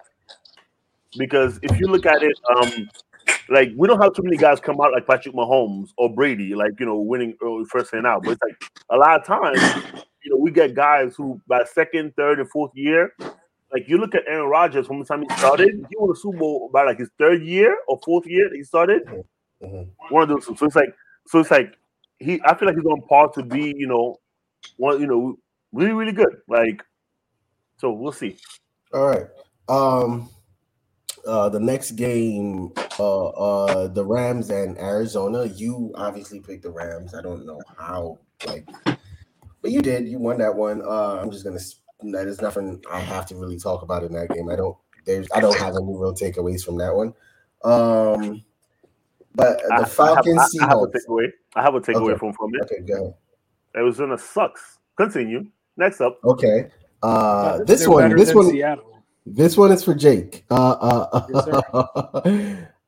Because if you look at it um like we don't have too many guys come out like Patrick Mahomes or Brady, like you know, winning early first and out. But it's like a lot of times, you know, we get guys who by second, third, and fourth year, like you look at Aaron Rodgers from the time he started, he won a Super Bowl by like his third year or fourth year that he started. Mhm. One of those. So it's like, so it's like he. I feel like he's on par to be, you know, one, you know, really, really good. Like, so we'll see. All right. Um uh the next game uh uh the Rams and Arizona. You obviously picked the Rams. I don't know how like but you did. You won that one. Uh I'm just going to that is nothing I have to really talk about in that game. I don't there's I don't have any real takeaways from that one. Um but I- the Falcons I have, I, I have a takeaway. I have a takeaway Okay. from from it. Okay, go ahead. Arizona sucks. Continue. Next up. Okay. Uh They're this one this one Seattle. This one is for Jake. Uh, uh,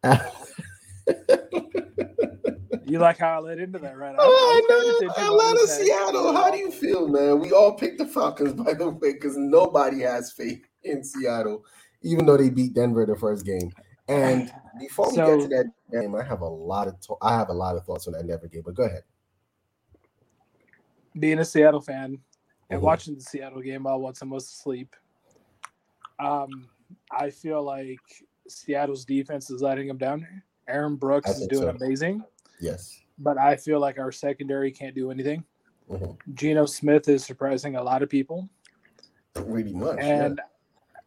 You like how I led into that, right? oh, I attention, know. Atlanta, Seattle. How do you feel, man? We all picked the Falcons, by the way, because nobody has faith in Seattle, even though they beat Denver the first game. And before we So- get to that game, I have a lot of to- I have a lot of thoughts on that Denver game. But go ahead. being a Seattle fan and Mhm. watching the Seattle game while Watson was asleep, um, I feel like Seattle's defense is letting them down. Aaron Brooks is doing so. amazing, Yes. but I feel like our secondary can't do anything. Mhm. Geno Smith is surprising a lot of people, Pretty much. and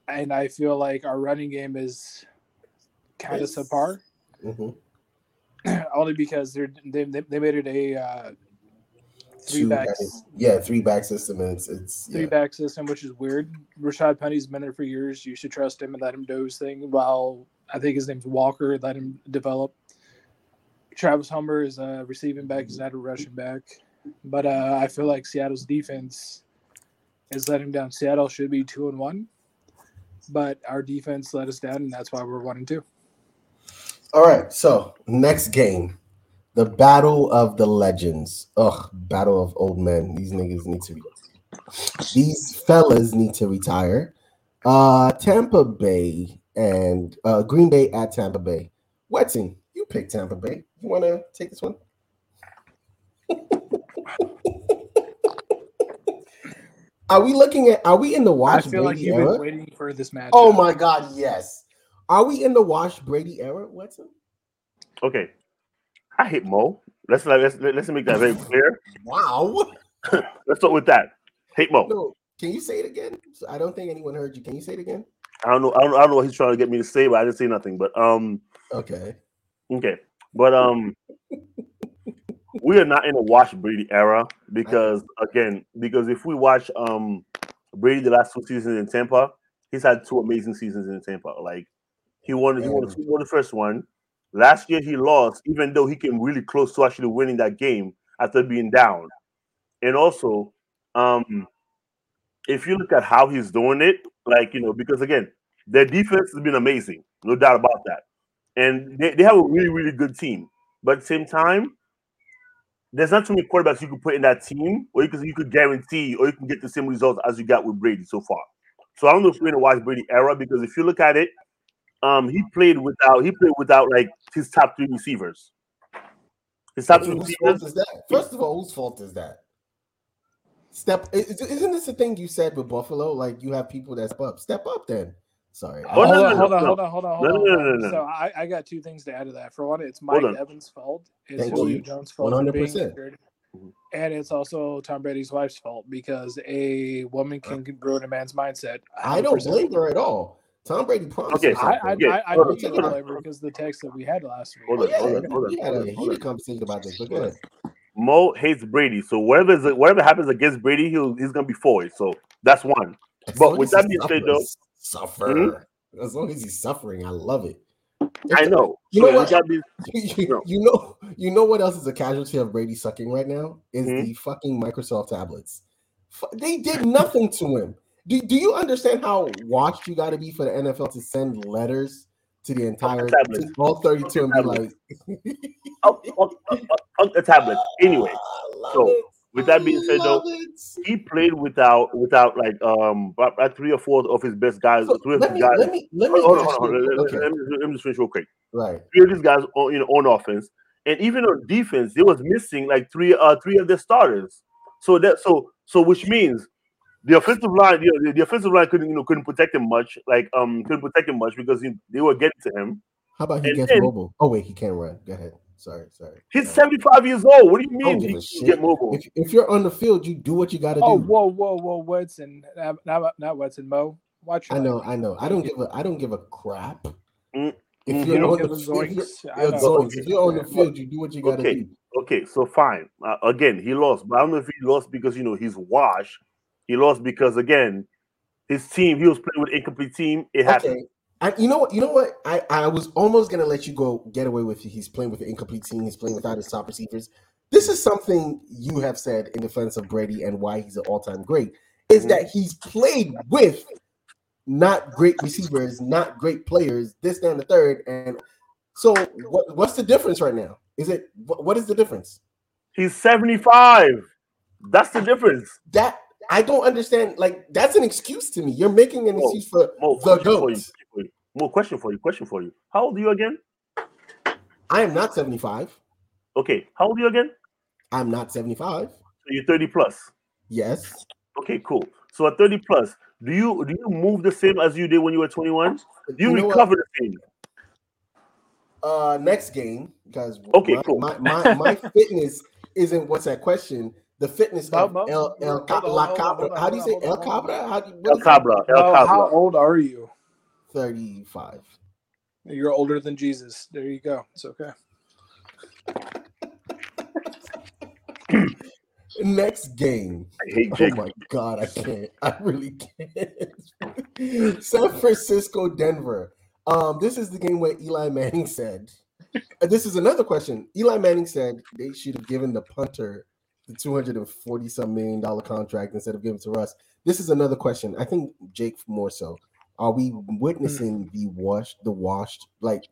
and I feel like our running game is kind of subpar, yeah. Mhm. only because they're they, they they made it a uh, three Two- backs Yeah, three back system. And it's it's three yeah. back system, which is weird. Rashaad Penny's been there for years. You should trust him and let him do his thing. While I think his name's Walker, let him develop. Travis Homer is a receiving back. He's not a rushing back. But uh, I feel like Seattle's defense is letting him down. Seattle should be two and one, but our defense let us down, and that's why we're one and two. All right, so next game, the Battle of the Legends. Ugh, Battle of Old Men. These niggas need to be. These fellas need to retire. Uh, Tampa Bay and uh, Green Bay at Tampa Bay. Wetting, you pick Tampa Bay. You want to take this one? Are we looking at? Are we in the watch I feel like you've era? been waiting for this match. Oh my God, yes. Are we in the wash Brady era, Wetson? Okay. I hate Mo. Let's let's let's make that very clear. Wow. Let's start with that. Hate Mo. No, can you say it again? I don't think anyone heard you. Can you say it again? I don't know. I don't, I don't know what he's trying to get me to say, but I didn't say nothing. But um, Okay. okay. But um, we are not in a watch Brady era because again, because if we watch um Brady the last two seasons in Tampa, he's had two amazing seasons in Tampa. Like he won, he won, he won the first one. Last year he lost, even though he came really close to actually winning that game after being down. And also, um, if you look at how he's doing it, like you know, because again, their defense has been amazing, no doubt about that. And they, they have a really, really good team. But at the same time, there's not too many quarterbacks you could put in that team, or you could you could guarantee, or you can get the same results as you got with Brady so far. So I don't know if we're in a watch Brady era because if you look at it, um, he played without he played without like his top three receivers. His top two Whose fault receivers. is that? First of all, whose fault is that? Step. is- Isn't this the thing you said with Buffalo? Like you have people that step up. Step up then. Sorry. Oh, hold, no, on, no, hold no, on, hold on, hold on, hold No, on, no, hold no, on. no, no. So I, I got two things to add to that. For one, it's Mike on. Evans' fault. It's Thank Julio you. Jones' fault for being 100%. injured. And it's also Tom Brady's wife's fault because a woman can ruin a man's mindset. I don't blame her at all. Tom Brady promised Okay. her I, I, something. Yeah, I, I hold do on, take hold the on. because of the text that we had last week. Hold on, yeah, hold on, hold on, we had hold a on, heated conversation about this. But go ahead. Mo hates Brady, so whatever is whatever happens against Brady, he'll he's gonna be for it. So that's one. As But long with that he being said, suffers- though, suffer. As long as he's suffering, I love it. I know. You know with what? that being- you, No. you know, you know what else is a casualty of Brady sucking right now is Hmm? the fucking Microsoft tablets. They did nothing to him. Do, do you understand how watched you got to be for the NFL to send letters to the entire to all 32 and be like, up, up, up, up, up the tablet. Anyway, "I so, it. with that being said, though, it." he played without without like um about, three or four of his best guys. So three of let his me guys. let me let me hold on, ask hold on, you- hold on. Let, okay, let me, let me just finish real quick. right. Three of these guys, on, you know, on offense, and even on defense, they was missing like three uh three of their starters. So that so so which means the offensive line, you know, the, the offensive line couldn't you know couldn't protect him much, like um couldn't protect him much because he, they were getting to him. How about he And gets then- mobile? Oh wait, he can't run. Go ahead. Sorry, sorry. He's 75 years old. What do you mean give he can get mobile? If, if you're on the field, you do what you got to Oh, do. whoa, whoa, whoa, Wetson. Not, not, not Wetson, Mo. Watch your I know, language. I know. I don't give a I don't give a crap. Mm, If mhm. you're You on the field, if you're, zoinks. I yeah, If you're on the field, you do what you got to Okay. do. Okay, so fine. Uh, again, he lost, but I don't know if he lost because you know he's washed. He lost because again, his team. He was playing with incomplete team. It happened. Okay. I, you know what? You know what? I, I was almost gonna let you go get away with. It. He's playing with an incomplete team. He's playing without his top receivers. This is something you have said in defense of Brady and why he's an all-time great is Mhm. that he's played with not great receivers, not great players. This, that, and the third. And so, what, what's the difference right now? Is it what, what is the difference? He's 75. That's the difference. That I don't understand. Like that's an excuse to me. You're making an excuse for More the question for you. goat. question for you. More question for you. Question for you. How old are you again? I am not 75. Okay. How old are you again? I'm not 75. So you're 30 plus. Yes. Okay, cool. So at 30 plus, do you do you move the same as you did when you were 21? Do you, You recover the same? Uh, next game because Okay, my, cool. my, my, my fitness isn't what's that question. The fitness Mo- of Mo- El, El hold on, La hold on, Cabra. hold on, How do you say on, El hold Cabra? How do you, El what is it? Cabra. El Mo, how old are you? 35. You're older than Jesus. There you go. It's okay. Next game. I hate Oh my god, I can't. I really can't. San Francisco, Denver. Um, this is the game where Eli Manning said. This is another question. Eli Manning said they should have given the punter the 240 some million dollar contract instead of giving it to Russ. This is another question. I think Jake more so. Are we witnessing the washed, the washed, like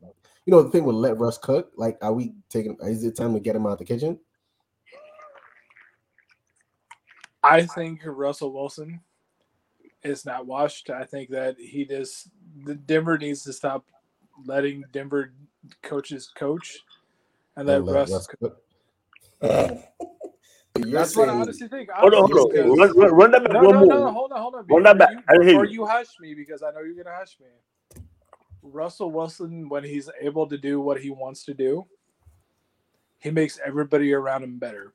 you know, the thing with let Russ cook? Like, are we taking is it time to get him out of the kitchen? I think Russell Wilson is not washed. I think that he just the Denver needs to stop letting Denver coaches coach and let And let Russ. Russ cook. Uh, cook? You're That's what I honestly think. Hold on, hold on. Run, run, run that back No, one no, more. no, hold on, hold on. Run that Before back. I hear before you. you hush me, because I know you're gonna hush me. Russell Wilson, when he's able to do what he wants to do, he makes everybody around him better.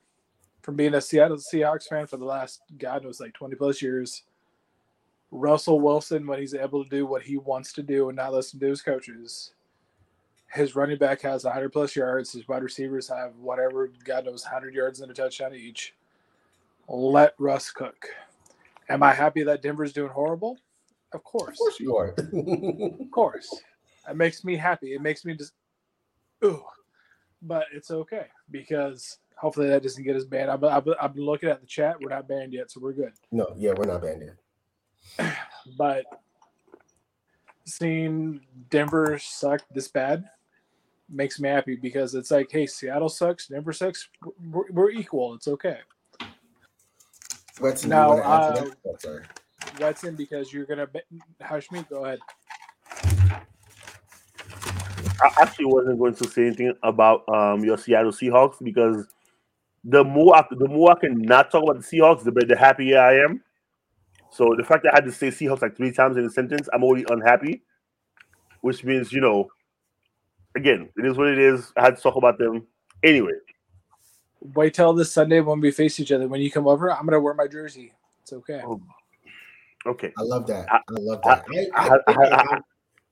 From being a Seattle Seahawks fan for the last God knows like 20 plus years, Russell Wilson, when he's able to do what he wants to do and not listen to his coaches, his running back has 100 plus yards. His wide receivers have whatever God knows 100 yards and a touchdown each. Let Russ cook. Am I happy that Denver's doing horrible? Of course. Of course you are. Of course. It makes me happy. It makes me just ooh. But it's okay because hopefully that doesn't get us banned. I've, I've, I've been looking at the chat. We're not banned yet, so we're good. no, yeah, we're not banned yet. But seeing Denver suck this bad makes me happy because it's like, hey, Seattle sucks, Denver sucks. We're, we're equal. It's okay. Let's Now, you wanna add to uh, that? Oh, sorry. That's in because you're gonna be- hush me. Go ahead. I actually wasn't going to say anything about um your Seattle Seahawks because the more I, the more I can not talk about the Seahawks, the better the happier I am. So the fact that I had to say Seahawks like three times in a sentence, I'm already unhappy. Which means, you know, again, it is what it is. I had to talk about them anyway. Wait till this Sunday when we face each other. When you come over, I'm gonna wear my jersey. It's okay. Oh, Okay. I love that. I- I, love that.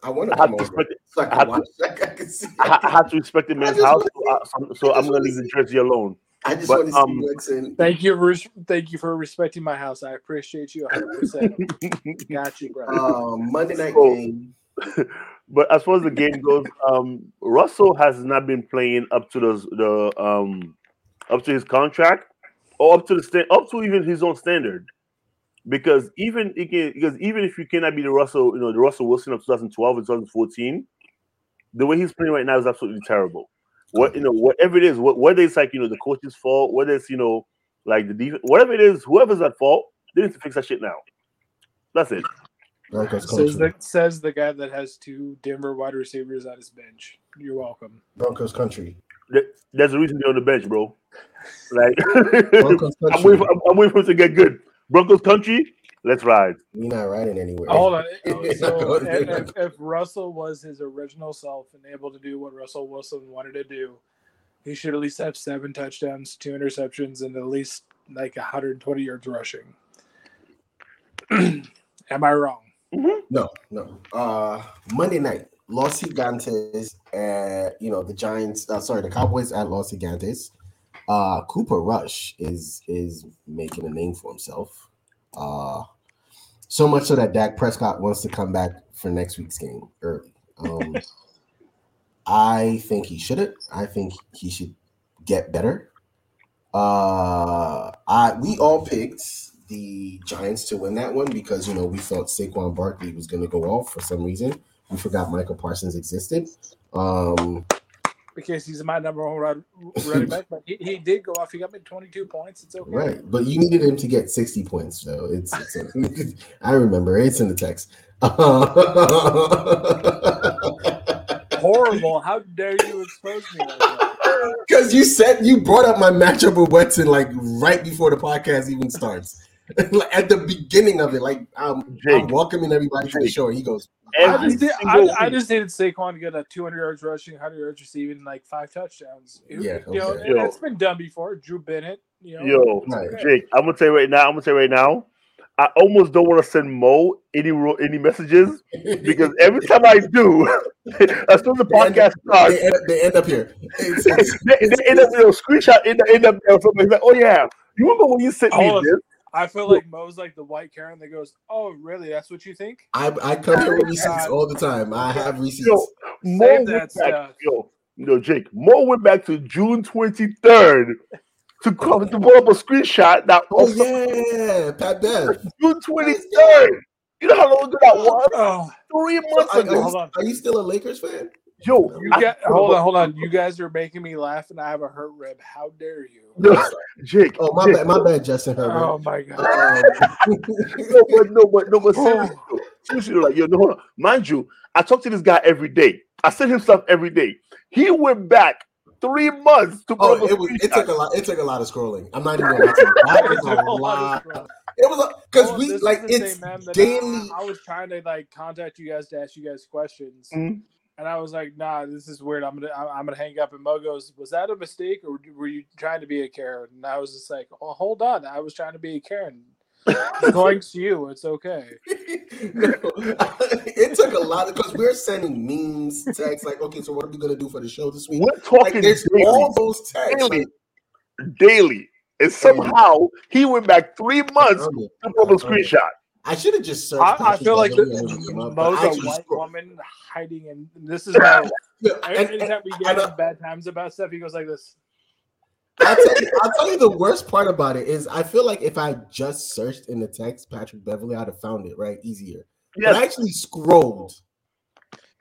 I, want to I come to over it. so I I can have watch. I can. I, I have to respect the man's just house, wanna so, I, so I'm gonna leave the jersey alone. I just but, want to see um, what's in. Thank you, for, thank you for respecting my house. I appreciate you 100. percent Got you, bro. Um, Monday night So- game. But as far as the game goes, um, Russell has not been playing up to the the um up to his contract or up to the up to even his own standard. Because even can, because even if you cannot be the Russell, you know, the Russell Wilson of 2012 and 2014, the way he's playing right now is absolutely terrible. What you know, whatever it is, whether it's like you know the coach's fault, whether it's you know like the defense, whatever it is, whoever's at fault, they need to fix that shit now. That's it. Broncos Says country. the, says the guy that has two Denver wide receivers on his bench. You're welcome. Broncos country. There- There's a reason they're on the bench, bro. Like I'm country. waiting, for, I'm, I'm waiting for him to get good. Broncos country, let's ride. We're not riding anywhere. Hold on. Oh, We're So going if, there. if, if Russell was his original self and able to do what Russell Wilson wanted to do, he should at least have seven touchdowns, two interceptions, and at least like 120 yards rushing. Am I wrong? No, no. Uh Monday night, Los Gigantes uh you know the Giants uh, sorry, the Cowboys at Los Gigantes. Uh Cooper Rush is is making a name for himself. Uh so much so that Dak Prescott wants to come back for next week's game early. Um I think he shouldn't. I think he should get better. Uh I we all picked the Giants to win that one because you know we thought Saquon Barkley was going to go off for some reason. We forgot Micah Parsons existed. Um, Because he's my number one run- running back, but he, he did go off. He got me 22 points. It's okay. right, but you needed him to get sixty points, so it's. it's I remember it's in the text. Horrible. How dare you expose me like that? Because you said you brought up my matchup with Wetson like right before the podcast even starts. like at the beginning of it, like um, I'm Jake. welcoming everybody to the Jake. show. He goes, I just, did, single I, I just needed Saquon to get a 200 yards rushing, 100 yards receiving, and like five touchdowns. You- Yeah, you know, okay. Yo. that's been done before. Drew Bennett, you know. Yo, Right. Jake, I'm gonna tell you right now. I'm gonna tell you right now. I almost don't want to send Mo any any messages because every time I do, as soon as the They podcast up- starts, they, end, they end up here. It's- it's- they, they end up you know, screenshot in the end up or something like, oh yeah, you remember when you sent me this? I feel like Mo's like the white Karen that goes, "Oh, really? That's what you think?" I, I come here with receipts all the time. I have receipts. Yo, Mo Save went that back. stuff. Yo, yo, Jake, Mo went back to June 23rd to come to pull up a screenshot. That Oh yeah, Pat Bev. June 23rd. You know how long ago that oh. was? Oh, Three So months are, ago. are, Hold you, on. are you still a Lakers fan? Yo, you I- get hold on, hold on. You guys are making me laugh, and I have a hurt rib. How dare you? No, Jake. Oh my Jake, bad, my bad, Justin Herbert. Oh my god! Um, No, but no, but no, but seriously, seriously, like yo, no, hold on. mind you, I talk to this guy every day. I send him stuff every day. He went back three months to oh, put up a it was. It took a lot. It took a lot of scrolling. I'm not even gonna lie. That It was a lot. It was because Oh, we like it's same man that daily. I, I was trying to like contact you guys to ask you guys questions, Mhm. And I was like, "Nah, this is weird. I'm gonna I'm, I'm gonna hang up." And Mo goes, "Was that a mistake, or were you trying to be a Karen?" And I was just like, "Oh, hold on, I was trying to be a Karen." Going to you, it's okay. no, it took a lot because we're sending memes, texts like, okay, so what are we gonna do for the show this week? We're Like, talking there's daily, all those texts. daily, Like, daily, and somehow he went back three months to pull up a screenshot. I should have just searched. I, I feel like Beverley the, and looked him up, but I Mo's a white scrolled- woman hiding, and this is how Yeah, and- and- anytime we get bad times about stuff, he goes like this. I'll tell, you, I'll tell you the worst part about it is I feel like if I just searched in the text Patrick Beverley, I'd have found it right easier. But I actually scrolled,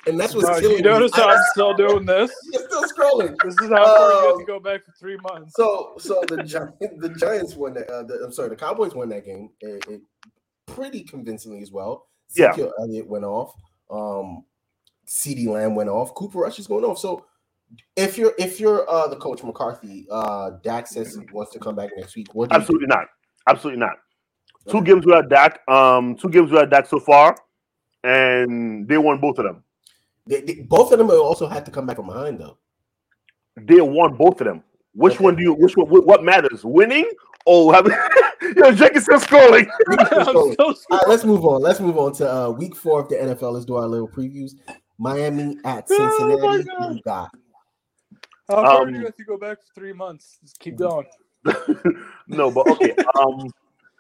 and that's what's Bro, killing you notice me. how I'm still doing this? you're still scrolling. This is how far you have Oh. to go back for three months. So, so the Gi- the Giants won that. Uh, the, I'm sorry, the Cowboys won that game. It, it pretty convincingly as well. Yeah. Ezekiel Elliott went off. Um, CeeDee Lamb went off. Cooper Rush is going off. So If you're if you're uh the coach McCarthy, uh Dak says he wants to come back next week. Absolutely not. Absolutely not. Two games without Dak. Um, two games without Dak so far, and they won both of them. They, they- both of them also had to come back from behind though. They won both of them. Which Okay. one do you? Which one? What matters? Winning or having? Yo, Jake is still scrolling. I'm so All right, let's move on. Let's move on to uh week four of the NFL. Let's do our little previews. Miami at Cincinnati. Oh my Cincinnati. God. You? How far Um, do you have to go back for three months? Just keep going. no, but okay. Um,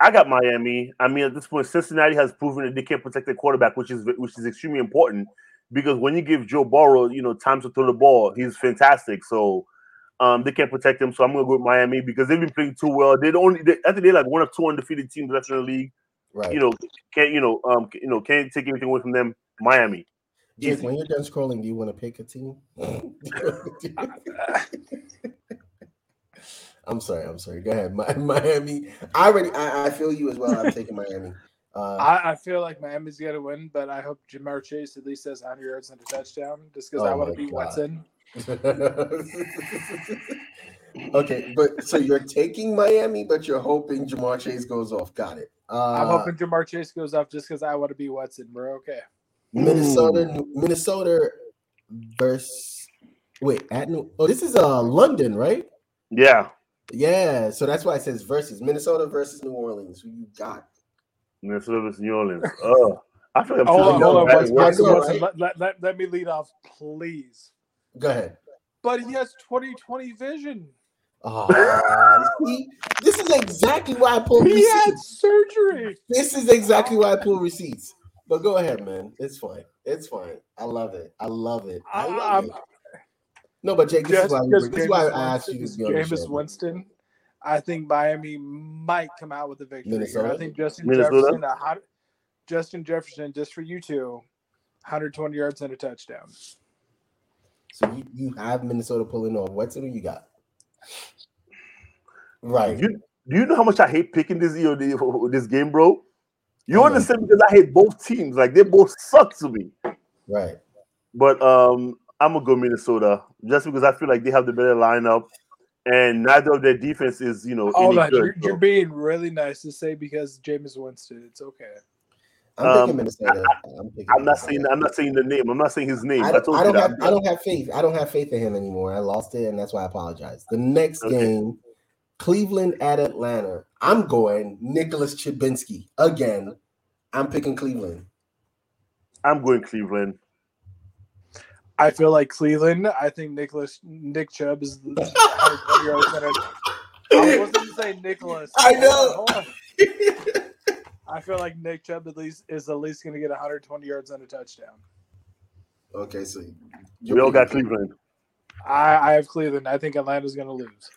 I got Miami. I mean, at this point, Cincinnati has proven that they can't protect their quarterback, which is which is extremely important because when you give Joe Burrow, you know, time to throw the ball, he's fantastic. So. Um, they can't protect him, so I'm gonna go with Miami because they've been playing too well. They don't. They, I think they're like one of two undefeated teams left in the league. Right. You know, can't you know, um, you know, can't take anything away from them. Miami. Jake, when you're done scrolling, do you want to pick a team? I'm sorry. I'm sorry. Go ahead. Mi- Miami. I already. I, I feel you as well. I'm taking Miami. Uh, I, I feel like Miami's gonna win, but I hope Ja'Marr Chase at least has 100 yards and a touchdown, just because Oh I want to beat God. Watson. okay, but so you're taking Miami, but you're hoping Ja'Marr Chase goes off. Got it. Uh, I'm hoping Ja'Marr Chase goes off just because I want to be Watson. We're okay. Minnesota, Minnesota versus wait at New. Oh, this is uh London, right? Yeah, Yeah, so that's why it says versus Minnesota versus New Orleans. Who you got? Minnesota versus New Orleans. Oh, I feel like I'm Hold on, hold on, Watson. Watson, right? let, let, let, let me lead off, please. Go ahead. But he has 2020 vision. Oh, see, this is exactly why I pull He had surgery. This is exactly why I pull receipts. But go ahead, man. It's fine. It's fine. I love it. I love it. I love I'm- it. No, but Jake, this is why, this is why I asked you to be is on the Jameis show. Winston. I think Miami might come out with a victory. Minnesota? I think Justin Minnesota? Jefferson, hot, Justin Jefferson, just for you two, 120 yards and a touchdown. So you, you have Minnesota pulling off. What's it you got? Right. You, do you know how much I hate picking this you know, this game, bro? You understand because I hate both teams. Like they both suck to me. Right. But um, I'm gonna go Minnesota just because I feel like they have the better lineup, and neither of their defense is you know Hold any on, good. you're, you're being really nice to say because Jameis Winston. It's okay. I'm Um, picking Minnesota. I'm, picking I'm not Minnesota. saying I'm not saying the name. I'm not saying his name. I I, don't, told I don't have I don't have faith. I don't have faith in him anymore. I lost it, and that's why I apologize. The next Okay. game, Cleveland at Atlanta. I'm going Nicholas Chibinski again. I'm picking Cleveland. I'm going Cleveland. I feel like Cleveland. I think Nicholas Nick Chubb is the 120 yards and a I wasn't gonna say Nicholas. I know. on, hold on. I feel like Nick Chubb at least is at least going to get 120 yards and a touchdown. okay, so We all got Cleveland. I, I have Cleveland. I think Atlanta's going to lose.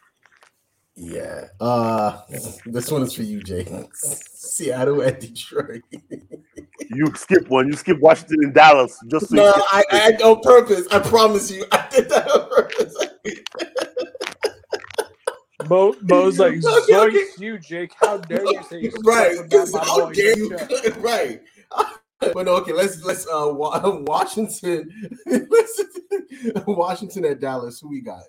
Yeah. Uh this one is for you, Jay. Seattle at Detroit. You skip one. You skip Washington and Dallas. Just so no, you I, I on purpose. I promise you. I did that on purpose. Mo, Mo's like, Okay, "Zoinks okay. you, Jake. How dare you say you right. suck my How dare Nick you? Chubb." right. But okay, let's let's uh Washington. Washington at Dallas. Who we got?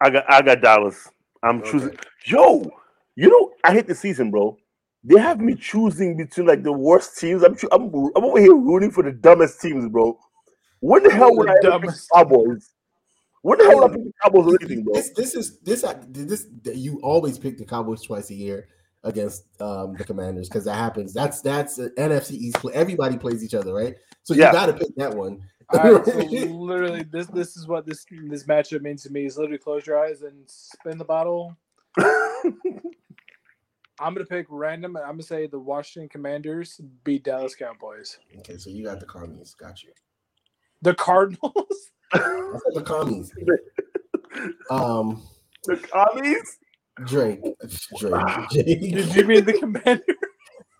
I got I got Dallas. I'm Okay. choosing. Yo, you know I hate the season, bro. They have me choosing between like the worst teams. I'm choo- I'm, I'm over here rooting for the dumbest teams, bro. When the hell would The I dumbest. Cowboys? When the hell would I the Cowboys or anything, bro? This this is this I- this you always pick the Cowboys twice a year against um the Commanders because that happens. That's that's an NFC East play. Everybody plays each other, right? So you Yeah. got to pick that one. All right, so literally, this this is what this this matchup means to me. Is literally close your eyes and spin the bottle. I'm gonna pick random. and I'm gonna say the Washington Commanders beat Dallas Cowboys. okay, so you got the Cardinals. Got you. The Cardinals. I said the commies. Um, the commies? Drake, Drake, Jake. Did you mean the commander?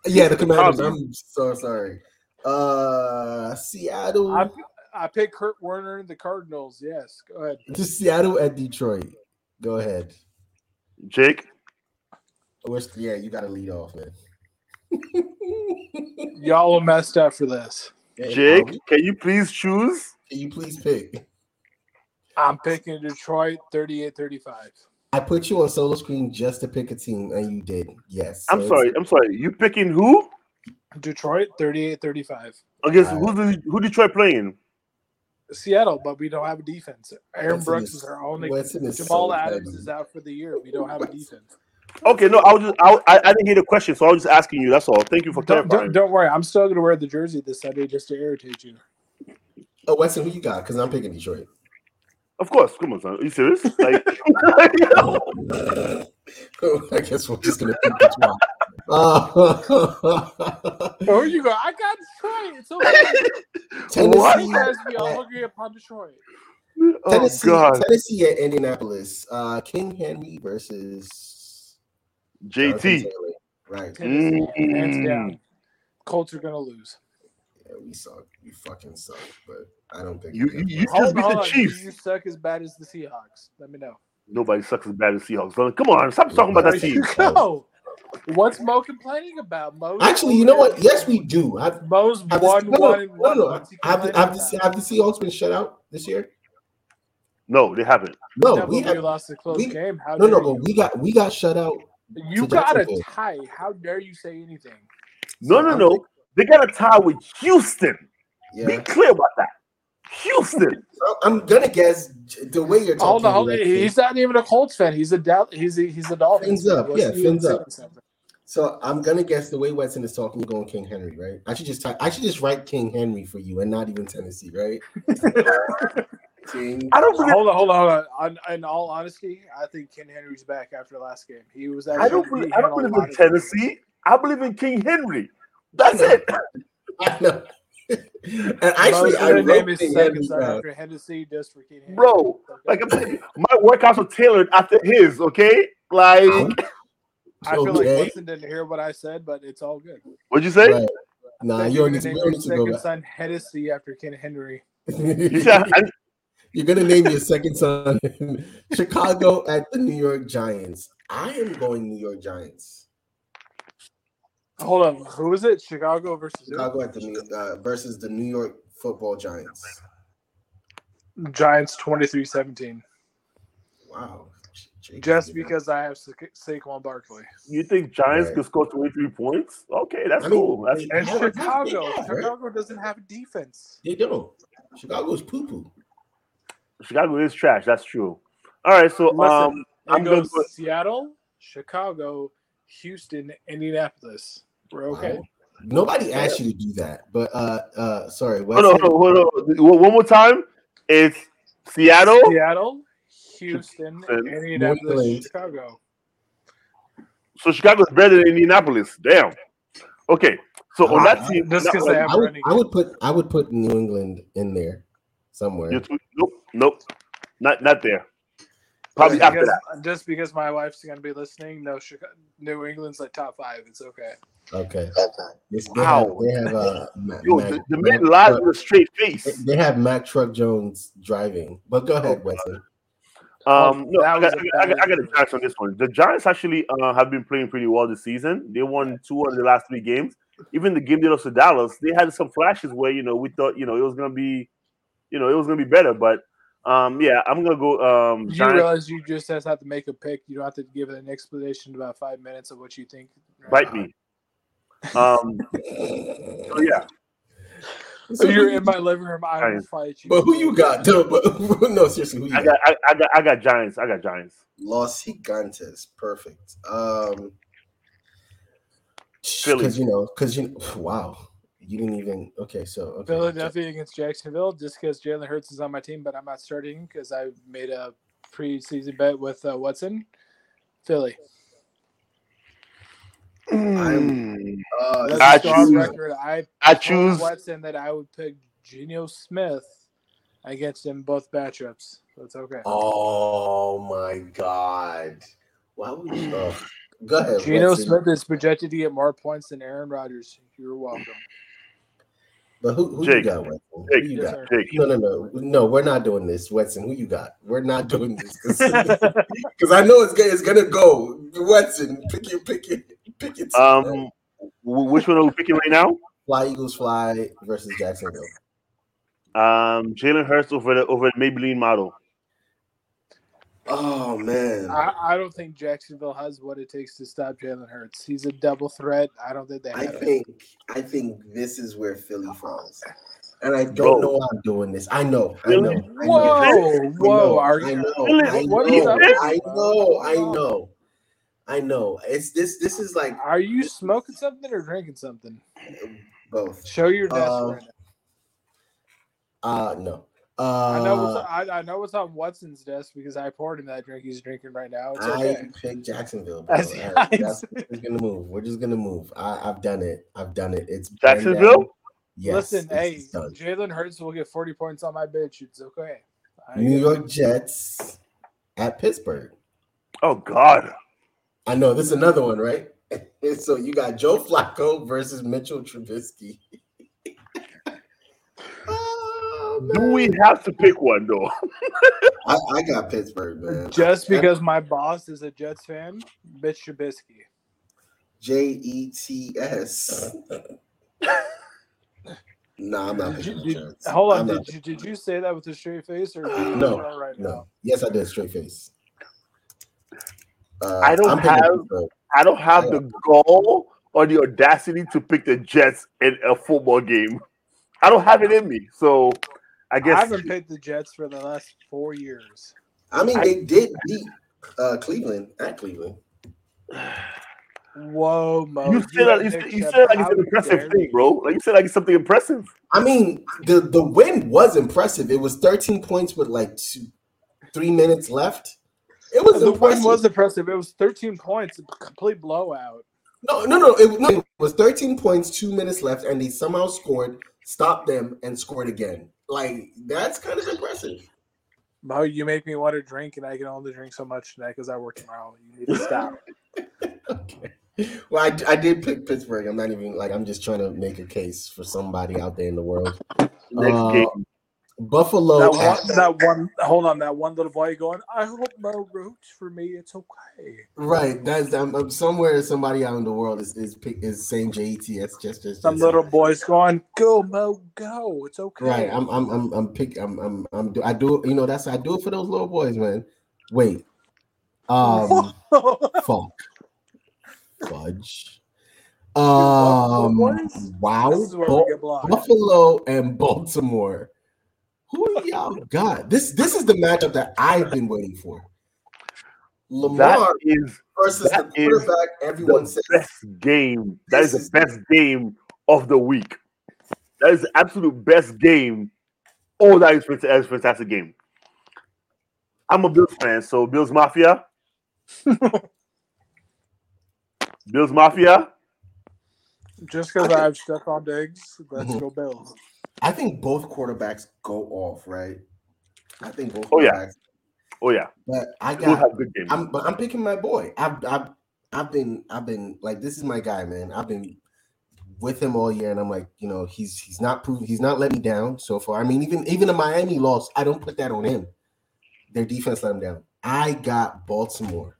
Yeah, the commander. I'm so sorry. Uh, Seattle. I I picked Kurt Warner and the Cardinals. Yes, go ahead. to Seattle at Detroit. Go ahead. Jake, Where's, yeah, you got to lead off, man. Y'all are messed up for this. Jake, can you please choose? Can you please pick? I'm picking Detroit 38-35. I put you on solo screen just to pick a team, and you did. Yes. so I'm sorry. I'm sorry. You picking who Detroit 38-35. against All who? The, who Detroit playing? Seattle, but we don't have a defense. Aaron Weston Brooks is- is our only. Weston is Jamal so Adams petty. is out for the year. We don't have a defense. Okay, no, I was just I, I, I didn't hear the question, so I was just asking you. That's all. Thank you for Don't, clarifying. don't, don't worry. I'm still going to wear the jersey this Sunday just to irritate you. Oh, Weston, who you got? Because I'm picking Detroit. Of course, come on, son. Are you serious? Like, I guess we're just gonna pick Detroit. Uh, Oh, you go. I got Detroit. It's okay. Tennessee, You guys be all agree upon Detroit. oh Tennessee, God, Tennessee at Indianapolis. Uh, King Henry versus JT. Taylor. Right. Tennessee, hands Mm. down. Colts are going to lose. Yeah, we suck. We fucking suck. But I don't think You you, gonna- you just beat the Chiefs. you suck as bad as the Seahawks? Let me know. Nobody sucks as bad as Seahawks. Son. Come on, stop talking about that There team. you go. What's Mo complaining about? Mo Actually, you know what? Yes, we do. Have, Mo's have the, one, no, one, and no, one. no. What's he Have, the, have, the, have the Seahawks been shut out this year? No, they haven't. No, Yeah, we have. lost a close we- game. How No, no, but you? we got we got shut out. You got a tie. How dare you say anything? No, no, I'm no. Think- They got a tie with Houston. Be clear about that. Houston. I'm gonna guess the way you're talking. Hold on, hold on. He's not even a Colts fan. He's a Dal- he's a, he's a Dolphins. Fins up, yeah, fins up. So I'm gonna guess the way Weston is talking, you're going King Henry, right? I should just type, I should just write King Henry for you and not even Tennessee, right? King. I don't believe. Hold on, hold on, hold on. on. In all honesty, I think King Henry's back after the last game. He was actually. I don't believe. I don't believe in of- Tennessee. I believe in King Henry. That's it. I know. and actually, I name his second after Hennessy just for. Bro, Like I'm saying, my workouts are tailored after his. Okay, like I feel like Okay. Didn't hear what I said, but it's all good. what'd you say? Right. Nah, you you're don't need to, you name your need to go second back. son Hennessy after Ken Henry. I, You're gonna name your second son Chicago at the New York Giants. I am going New York Giants. Hold on, who is it? Chicago versus? Chicago at the New, uh, versus the New York Football Giants. Giants 23-17. Wow. Jake Just is- because I have Sa- Saquon Barkley. you think Giants Right. could score 23 points? Okay, that's I mean, cool. That's they- And Yeah, Chicago. yeah, right. Chicago doesn't have a defense. They don't. Chicago's poo poo. Chicago is trash. That's true. All right, so Listen, um, I'm gonna go. Seattle, Chicago, Houston, Indianapolis. We're okay. Nobody asked you to do that, but uh, uh, sorry. Hold on, Weston- hold on, hold on. One more time. It's Seattle. Seattle, Houston, And Indianapolis, Chicago. So Chicago's better than Indianapolis. Damn. Okay. So on that Ah, team, just that 'cause one- they have- I would, I would put I would put New England in there somewhere. you nope, nope, not not there. Probably Just after because, that. just because my wife's gonna be listening, no, Chicago, New England's like top five. It's okay. Okay. Yes, they Wow. have, they have uh, Ma- Yo, Mac- the, the Mac man lies Truck- with a straight face. They have Mac Truck Jones driving, but go ahead, Wesley. Um, no, that I got, a I got, I got bad the Giants on this one. The Giants actually uh, have been playing pretty well this season. They won two of the last three games. Even the game they lost to Dallas, they had some flashes where you know we thought you know it was gonna be, you know, it was gonna be better. But um, yeah, I'm gonna go um, You Giants. realize you just have to make a pick. You don't have to give an explanation about five minutes of what you think. Bite me. Um, so yeah, So you're in my living room. I will fight you. But who you got? No, but no, seriously, who you I got? got, I, I got, I got Giants. I got Giants. Los Gigantes, perfect. Um, because you know, because you wow, you didn't even okay. So okay. Philadelphia against Jacksonville, just because Jalen Hurts is on my team, but I'm not starting because I made a preseason bet with uh, Watson. Philly. I'm- Uh, I on choose- record. I I choose. Watson that I would pick Geno Smith against him both matchups. So it's okay. oh my god, why would you? Oh, go ahead. Geno Smith is projected to get more points than Aaron Rodgers. You're welcome. But who, who you got, Weston? Jake. Who you Yes, got? sir. Jake. No, no, no, no. We're not doing this, Weston. Who you got? We're not doing this because I know it's gonna, it's gonna go. Weston, pick your, pick your, pick your. team. Um, wh- which one are we picking right now? Fly Eagles fly versus Jacksonville. Um, Jalen Hurts over the over the Maybelline model. Oh man. I, I don't think Jacksonville has what it takes to stop Jalen Hurts. He's a double threat. I don't think they have I it. think I think this is where Philly falls. And I don't Bro. know why I'm doing this. I know. I Really? know. I know. Whoa, I whoa, know, are I you? know. Really? I What are you know. I know. I know. I know. It's this. This is like Are you smoking something or drinking something? both. Show your desk Uh, right now. Uh no. Uh, I know what's I, I know what's on Watson's desk because I poured him that drink he's drinking right now. It's I okay. picked Jacksonville. Bro. That's All that's, we're just gonna move. We're just gonna move. I, I've done it. I've done it. It's Jacksonville? down. Yes. Listen, hey, done. Jalen Hurts will get 40 points on my bitch. It's okay. I New get it. York Jets at Pittsburgh. Oh God. I know this is another one, right? so you got Joe Flacco versus Mitchell Trubisky. oh, Do we have to pick one though? I, I got Pittsburgh, man. Just because my boss is a Jets fan, bitch Trubisky. J E T S. Nah, I'm not Did picking the Jets. hold on, did you, did you say that with a straight face or No, right No. now? Yes, I did. Straight face. Uh, I don't I'm picking have- I don't have the goal or the audacity to pick the Jets in a football game. I don't have it in me. So I guess I haven't picked the Jets for the last four years. I mean, I- they did beat uh, Cleveland at Cleveland. Whoa, Mo. you said that you, said- you said like it's an impressive dare thing, bro. Like you said like it's something impressive. I mean, the the win was impressive. It was 13 points with like two, three minutes left. It was The win impressive. was impressive. It was 13 points, a complete blowout. no, no, no. It, no, it was 13 points, two minutes left, and they somehow scored, stopped them, and scored again. Like that's kind of impressive. Mo, you make me want to drink, and I can only drink so much tonight because I work tomorrow. You need to stop. okay. Well, I, I did pick Pittsburgh. I'm not even like I'm just trying to make a case for somebody out there in the world. Next Uh, game. Buffalo. that at- one, that one, hold on, that one little boy going, I hope Mo roots for me. It's okay. Right, that's I'm, I'm somewhere somebody out in the world is is is saying J E T S just just Some little boy's going, go Mo, go. It's okay. right. I'm I'm I'm I'm pick I'm I'm I'm do I do you know that's I do it for those little boys, man. Wait, um, fuck, fudge. Um, wow, is where Bu- we get blocked. Buffalo and Baltimore. Who y'all got? This this is the matchup that I've been waiting for. Lamar That is versus that the is quarterback. Everyone the says best game. That is This the best game of the week. That is the absolute best game. Oh, that is, that is a fantastic game. I'm a Bills fan, so Bills Mafia. Bills Mafia. Just because I have Stefon Diggs, let's Mhm. go Bills. I think both quarterbacks go off, right? I think both. Oh, yeah. Oh yeah, But I got. We'll have good games. I'm, But I'm picking my boy. I've. I've. I've been. I've been like this is my guy, man. I've been with him all year, and I'm like, you know, he's he's not proved he's not let me down so far. I mean, even even the Miami loss, I don't put that on him. Their defense let him down. I got Baltimore.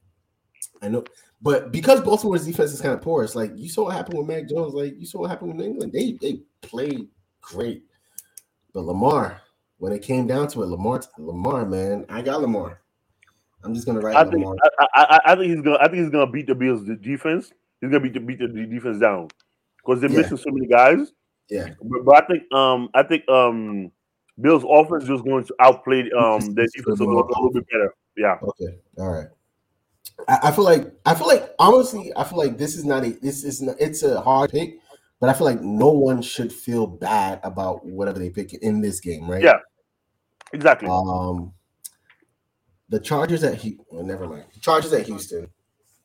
I know, but because Baltimore's defense is kind of porous, like you saw what happened with Mac Jones, like you saw what happened with England. They they played great, but Lamar, when it came down to it, Lamar, Lamar, man, I got Lamar. I'm just gonna write I think Lamar. I, I, I think he's gonna I think he's gonna beat the Bills the defense. He's gonna beat the beat the defense down because they're Yeah. missing so many guys. Yeah, But, but I think um I think um Bills offense is just going to outplay um their It's defense a little, a little bit better. Yeah. Okay. All right. I, I feel like I feel like honestly, I feel like this is not a this is not it's a hard pick, but I feel like no one should feel bad about whatever they pick in this game, right? Yeah. Exactly. Um the Chargers at Hu- well, never mind. Chargers at Houston.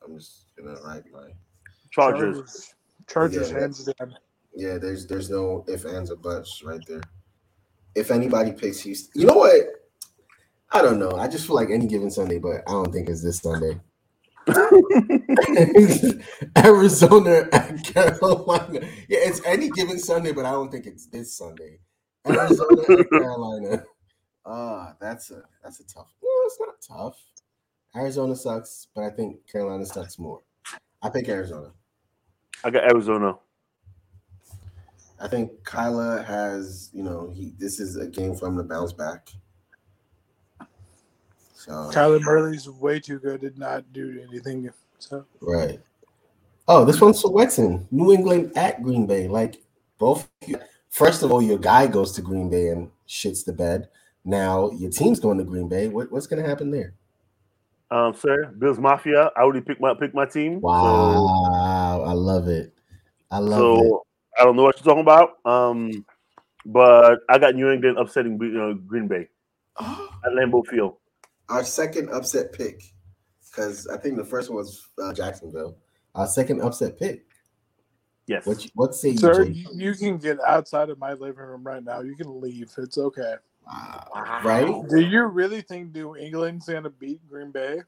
I'm just gonna write my Chargers. Chargers, Yeah. hands down. yeah, there's there's no if ands or buts right there. If anybody picks Houston, you know what? I don't know. I just feel like any given Sunday, but I don't think it's this Sunday. Arizona and Carolina. Yeah, it's any given Sunday, but I don't think it's this Sunday. Arizona and Carolina. Ah, that's a that's a tough. No, it's not tough. Arizona sucks, but I think Carolina sucks more. I pick Arizona. I got Arizona. I think Kyler has, you know, he this is a game for him to bounce back. So Kyler Murray's way too good. Did not do anything. So right. Oh, this one's for Wetson. New England at Green Bay. Like both. First of all, your guy goes to Green Bay and shits the bed. Now your team's going to Green Bay. What, what's going to happen there? Um, sir, Bills Mafia. I already picked my pick my team. Wow, I love it. I love so, it. So I don't know what you're talking about. Um, but I got New England upsetting uh, Green Bay at Lambeau Field. Our second upset pick, because I think the first one was uh, Jacksonville. Our second upset pick. Yes. What, you, what say you, Sir, Jay? you, you can get outside of my living room right now. You can leave. It's okay. Wow. Right? Do you really think New England's going to beat Green Bay?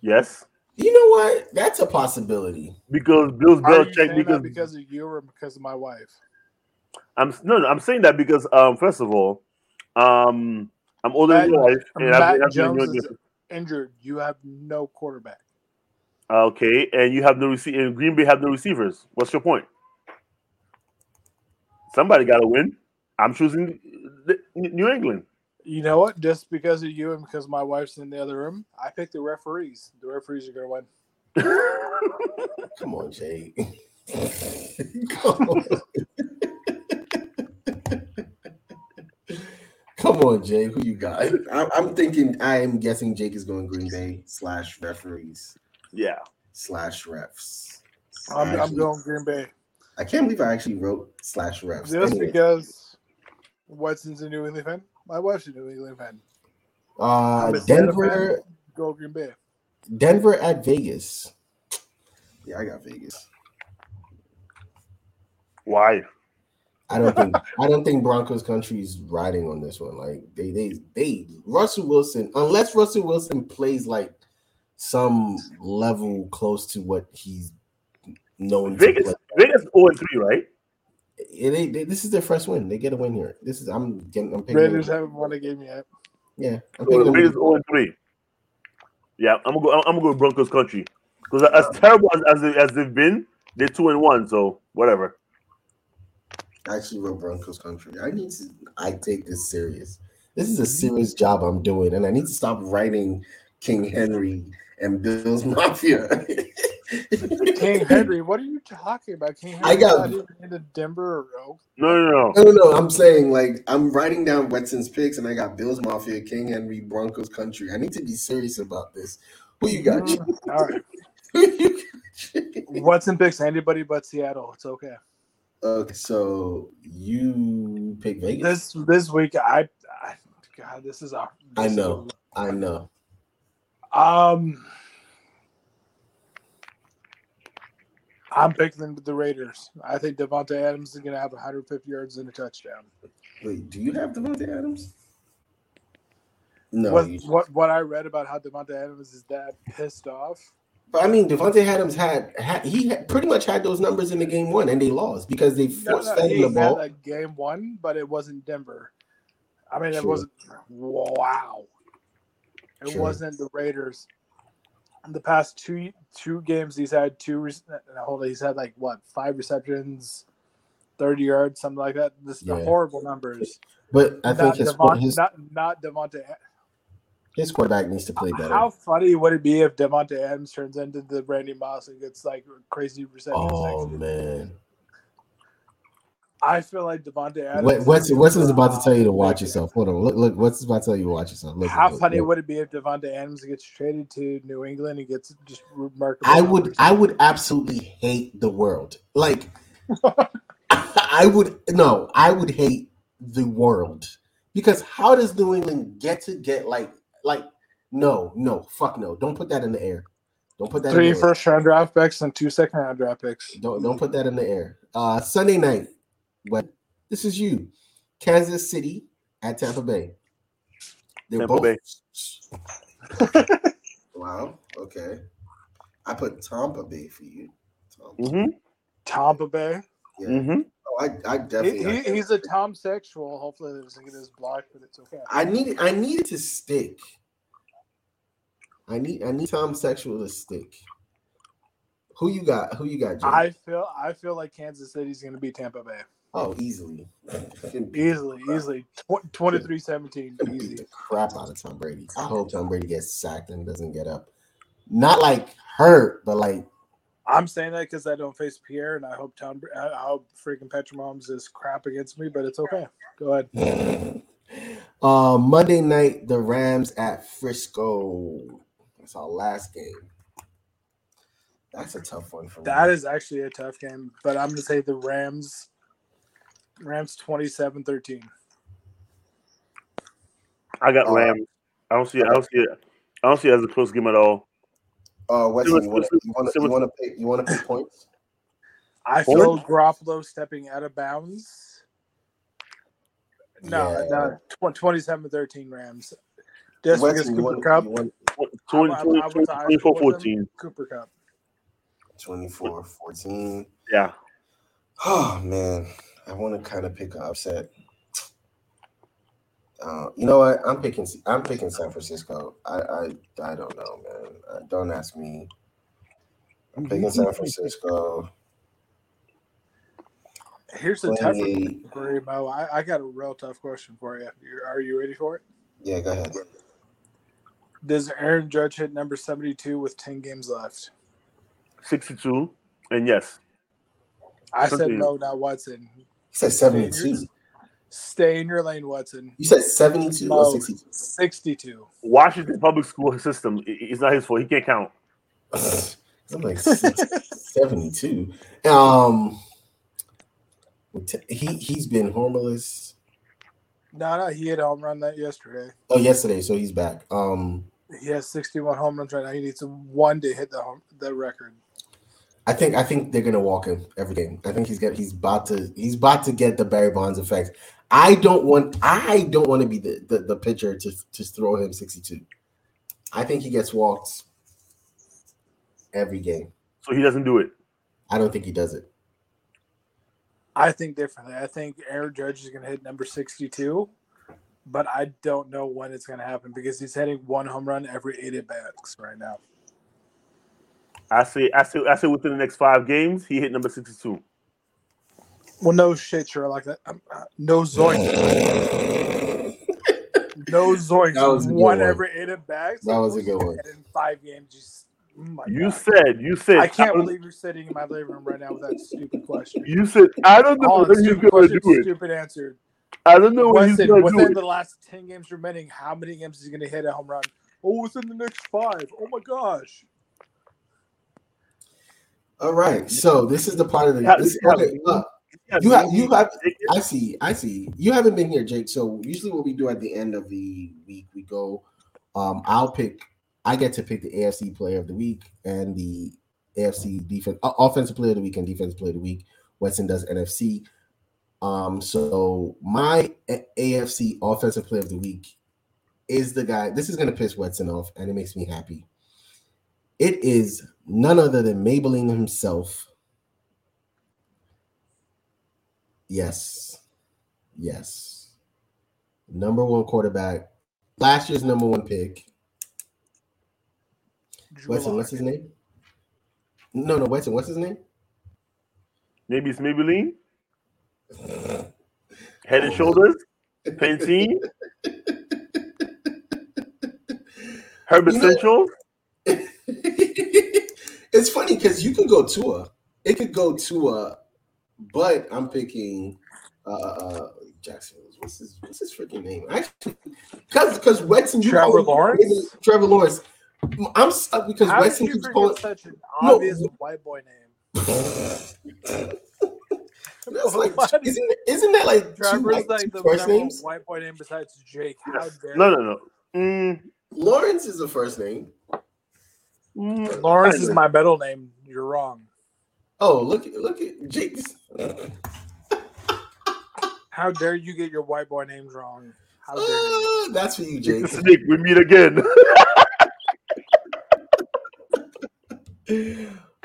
Yes. You know what? That's a possibility. Because Bills Belichick because because of you or because of my wife? I'm no, no, I'm saying that because um, first of all, um, I'm older than Matt- your wife, and I've- Matt I've Jones is injured. You have no quarterback. Okay, and you have no receive, and Green Bay have no receivers. What's your point? Somebody got to win. I'm choosing the, New England. You know what? Just because of you and because my wife's in the other room, I picked the referees. The referees are going to win. Come on, Jay. Come on. Come on, Jay. Who you got? I, I'm thinking. I am guessing Jake is going Green Bay slash referees Yeah, slash refs. I'm, I'm going Green Bay. I can't believe I actually wrote slash refs. Just Anyway, because Watson's a New England fan. My wife's a New England fan. uh, I'm a Santa Denver, fan. Go Green Bay. Denver at Vegas. Yeah, I got Vegas. why? I don't think I don't think Broncos country is riding on this one. Like they they they Russell Wilson, unless Russell Wilson plays like some level close to what he's known Vegas, to play. Vegas 0 and 3, right? Yeah, they- they- this is their first win. They get a win here. This is I'm getting I'm picking Raiders haven't won a game yet. Yeah, I'm So picking. Vegas 0 and 3. Yeah, I'm gonna go. I'm gonna go Broncos country because as terrible as, as, they, as they've been, they're two and one. So whatever. I actually wrote Broncos country. I need to I take this serious. This is a serious job I'm doing, and I need to stop writing King Henry and Bills Mafia. King Henry, what are you talking about? King Henry I got- not even into Denver or Oak. No, no, no. No, no, no. I'm saying like I'm writing down Wetson's picks, and I got Bills Mafia, King Henry, Broncos country. I need to be serious about this. Who you got? Mm, All right. Who you? Watson picks anybody but Seattle. It's okay. Okay, so you pick Vegas. This this week, I, I God, this is a. I this know. I know. um, I'm picking the Raiders. I think Davante Adams is going to have 150 yards and a touchdown. Wait, do you have Davante Adams? No, what, what what I read about how Davante Adams is that pissed off. But I mean Davante Adams had, had he had pretty much had those numbers in the game one, and they lost because they No, forced no, fed he the had ball. game one, but it wasn't Denver. I mean, it True. wasn't. Wow, it True. wasn't the Raiders. In the past two two games, he's had two. no, Hold on, he's had like what five receptions, thirty yards, something like that. This is Yeah. horrible numbers. But I think not, his Devon, his, not not Davante. His quarterback needs to play better. How funny would it be if Davante Adams turns into the Randy Moss and gets like crazy receptions? Oh man, I feel like Davante Adams. what, what's is- what's about to tell you to watch yourself? Hold on, look, look. What's about to tell you to watch yourself? Look, How look, funny look. would it be if Davante Adams gets traded to New England and gets just remarkable? I would? I would absolutely hate the world. Like I would no, I would hate the world. Because how does New England get to get like like no, no, fuck no. Don't put that in the air. Don't put that three in the air. first round draft picks and two second round draft picks. Don't don't put that in the air. Uh Sunday night. But this is you. Kansas City at Tampa Bay. They're Tampa both Bay. Wow. Okay. I put Tampa Bay for you. Tampa. Mm-hmm. Tampa Bay. Yeah. Mm-hmm. Oh, I, I He, definitely. he- he's a Tom sexual. Hopefully, it doesn't get his blocked, but it's okay. I need I needed to stick. I need I need Tom Sexual to stick. Who you got? Who you got, Jay? I feel I feel like Kansas City's going to be Tampa Bay oh, easily. easily, easily. Tw- 23-17, easy. the crap out of Tom Brady. I hope Tom Brady gets sacked and doesn't get up. Not like hurt, but like I'm saying that because I don't face Pierre, and I hope Tom. Br- I I hope freaking Patrick Mahomes is crap against me, but it's okay. Go ahead. uh, Monday night, the Rams at Frisco. That's our last game. That's a tough one for me. That is actually a tough game, but I'm going to say the Rams. Rams 27-13. I got Uh, Rams. I don't see it. I don't see it. I don't see it as a close game at all. Uh, Wesley, Let's- you want to you want to you want to pick you want to pick points? I feel Garoppolo stepping out of bounds. No, Yeah. no, tw- 27-13 Rams. Just Wesley, because Cooper want, Kupp. you want 20, I- I- 20, to high 24 school with 14. Cooper Kupp. 24 14. Yeah. Oh man, I want to kind of pick an upset. Uh, you know what? I'm picking. I'm picking San Francisco. I I, I don't know, man. Uh, don't ask me. I'm picking San Francisco. Here's the tough 28. for you, Mo. I, I got a real tough question for you. You're, are you ready for it? Yeah, go ahead. Does Aaron Judge hit number 72 with 10 games left? 62. And yes. I said no, not Watson. He said 72. Stay in your lane, Watson. You said 72 or 62? 62. Washington public school system. i- It's not his fault. He can't count. I'm like 72. Um, he he's been homeless. No, no, he hit a home run that yesterday. Oh, yesterday, so he's back. Um, He has 61 home runs right now. He needs one to hit the home, the record. I think I think they're gonna walk him every game. I think he's got he's about to he's about to get the Barry Bonds effect. I don't want I don't want to be the, the the pitcher to to throw him 62. I think he gets walked every game. So he doesn't do it. I don't think he does it. I think differently. I think Aaron Judge is going to hit number 62, but I don't know when it's going to happen because he's hitting one home run every eight at bats right now. I say, I say, I say within the next five games, he hit number 62. Well, no shit, Sherlock. That um, uh, no zoinks, no zoinks. That was a one ever eight at bats. That was a good one. In five games, just oh You God. said, you said, I can't don't- believe you're sitting in my living room right now with that stupid question. You said, I don't know Oh, when he's stupid going to do it. stupid answer. I don't know when he's Weston, going to do within it. the last 10 games remaining, how many games is he going to hit a home run? Oh, within the next five. Oh my gosh. All right, so this is the part of the. Yeah, This, yeah. uh, Yeah, you have you have I see, I see. You haven't been here, Jake. So usually what we do at the end of the week, we go. Um, I'll pick. I get to pick the AFC Player of the Week and the AFC defense uh, offensive Player of the Week and defensive Player of the Week. Weston does NFC. Um, so my AFC Offensive Player of the Week is the guy. This is gonna piss Weston off, and it makes me happy. It is none other than Maybelline himself. Yes. Yes. Number one quarterback. Last year's number one pick. Drew Weston, Lock. what's his name? No, no, Weston, what's his name? Maybe it's Maybelline. Head and shoulders. Pantene. Herb You know- Essentials. It's funny because you could go Tua. It could go Tua, but I'm picking uh uh Jackson. What's his what's his freaking name? Actually, because because Weston, you Trevor always- Lawrence? Trevor Lawrence. I'm stuck because How did Weston you keeps calling. such an No. obvious white boy name? That's like, What? isn't isn't that like two, Trevor's like, like two the first names? white boy name besides Jake. How dare No, no, no. Mm, Lawrence is the first name. Mm, Lawrence is my middle name. You're wrong. Oh, look at look at Jake's. How dare you get your white boy names wrong? How dare you? Ah, that's for you, Jake. Snake, we meet again.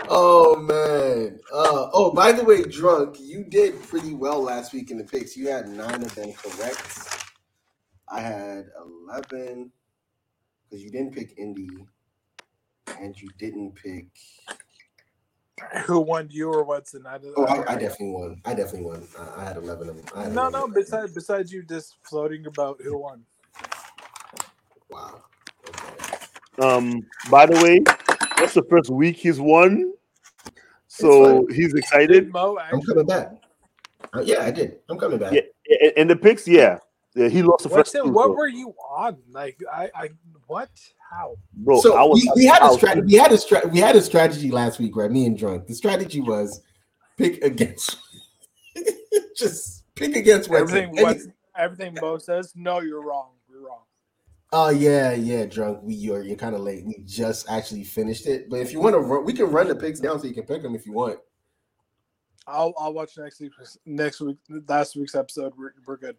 Oh man. Uh, oh, by the way, drunk, you did pretty well last week in the picks. You had nine of them correct. I had eleven because you didn't pick Indy, and you didn't pick Who won, you or Watson? I, Oh, I, I definitely won. I definitely won. I, I had eleven of them. I No, 11 no. Besides, besides you just floating about who won. Wow. Um, by the way, that's the first week he's won, so he's excited. Mo I'm coming back. Uh, yeah, I did. I'm coming back. Yeah, and, and the picks, yeah, yeah, he lost the first Watson, two. what so- were you on? Like, I, I, what? How? bro? so I was, we, we had I a was- strategy. We had a stra- We had a strategy last week, right? Me and drunk. The strategy was pick against. just pick against Wentz. Everything, Any- what, everything Bo says. No, you're wrong. You're wrong. Oh yeah, yeah, drunk. We you're you're kind of late. We just actually finished it. But if you want to run, we can run the picks down so you can pick them if you want. I'll, I'll watch next week. Next week, last week's episode. We're, we're good.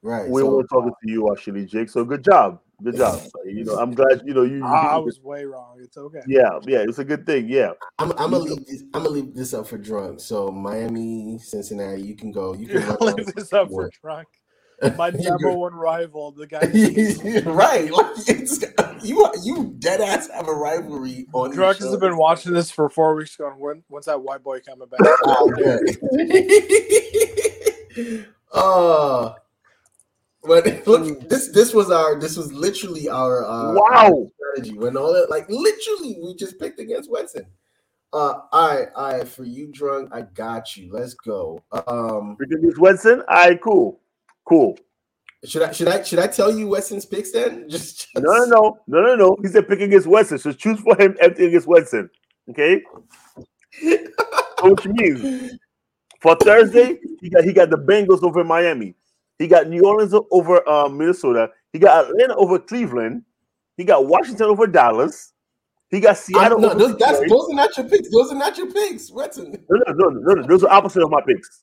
Right. we so, were talking to you actually, Jake. So good job, good job. You know, I'm glad. You know, you. I, I was way wrong. It's okay. yeah, yeah, it's a good thing. Yeah, I'm, I'm gonna leave this. I'm gonna leave this up for drunk. So Miami, Cincinnati, you can go. You can leave this up for What? drunk. My number one rival, the guy. right. Like it's you. You dead ass have a rivalry on. each Drunk has been watching this for four weeks. Going, when, when's that white boy coming back? Oh, yeah. uh but look, this this was our this was literally our uh Wow. strategy when all that like literally we just picked against Wetson. Uh all right, all right, for you drunk, I got you. Let's go. Um this Wetson. All right, cool, cool. should I should I should I tell you Wetson's picks then? Just, just No, no, no, no, no, no. He said pick against Wetson. So choose for him everything against Wetson. Okay. So Which means for Thursday, he got he got the Bengals over Miami. He got New Orleans over uh, Minnesota. He got Atlanta over Cleveland. He got Washington over Dallas. He got I, Seattle no, over those, that's, those are not your picks. Those are not your picks, Wetson. No, no, no, no, no. Those are opposite of my picks.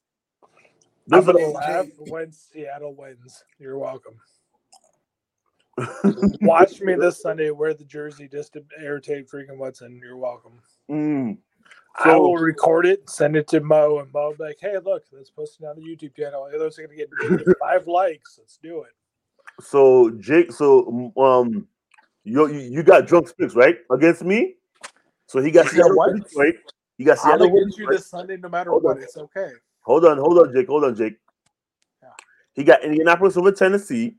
Those I'm are the, laugh when Seattle wins. You're welcome. Watch me this Sunday wear the jersey just to irritate freaking Watson. You're welcome. Mm. I will record it, send it to Mo, and Mo will be like, "Hey, look, let's post it on the YouTube channel. Those are gonna get five likes. Let's do it." So Jake, so um, you you, got drunk picks right against me. So he got Yeah, Seattle what? Detroit. You got Seattle over you this Sunday, no matter Hold what. on. It's okay. Hold on, hold on, Jake. Hold on, Jake. Yeah. He got Indianapolis over Tennessee.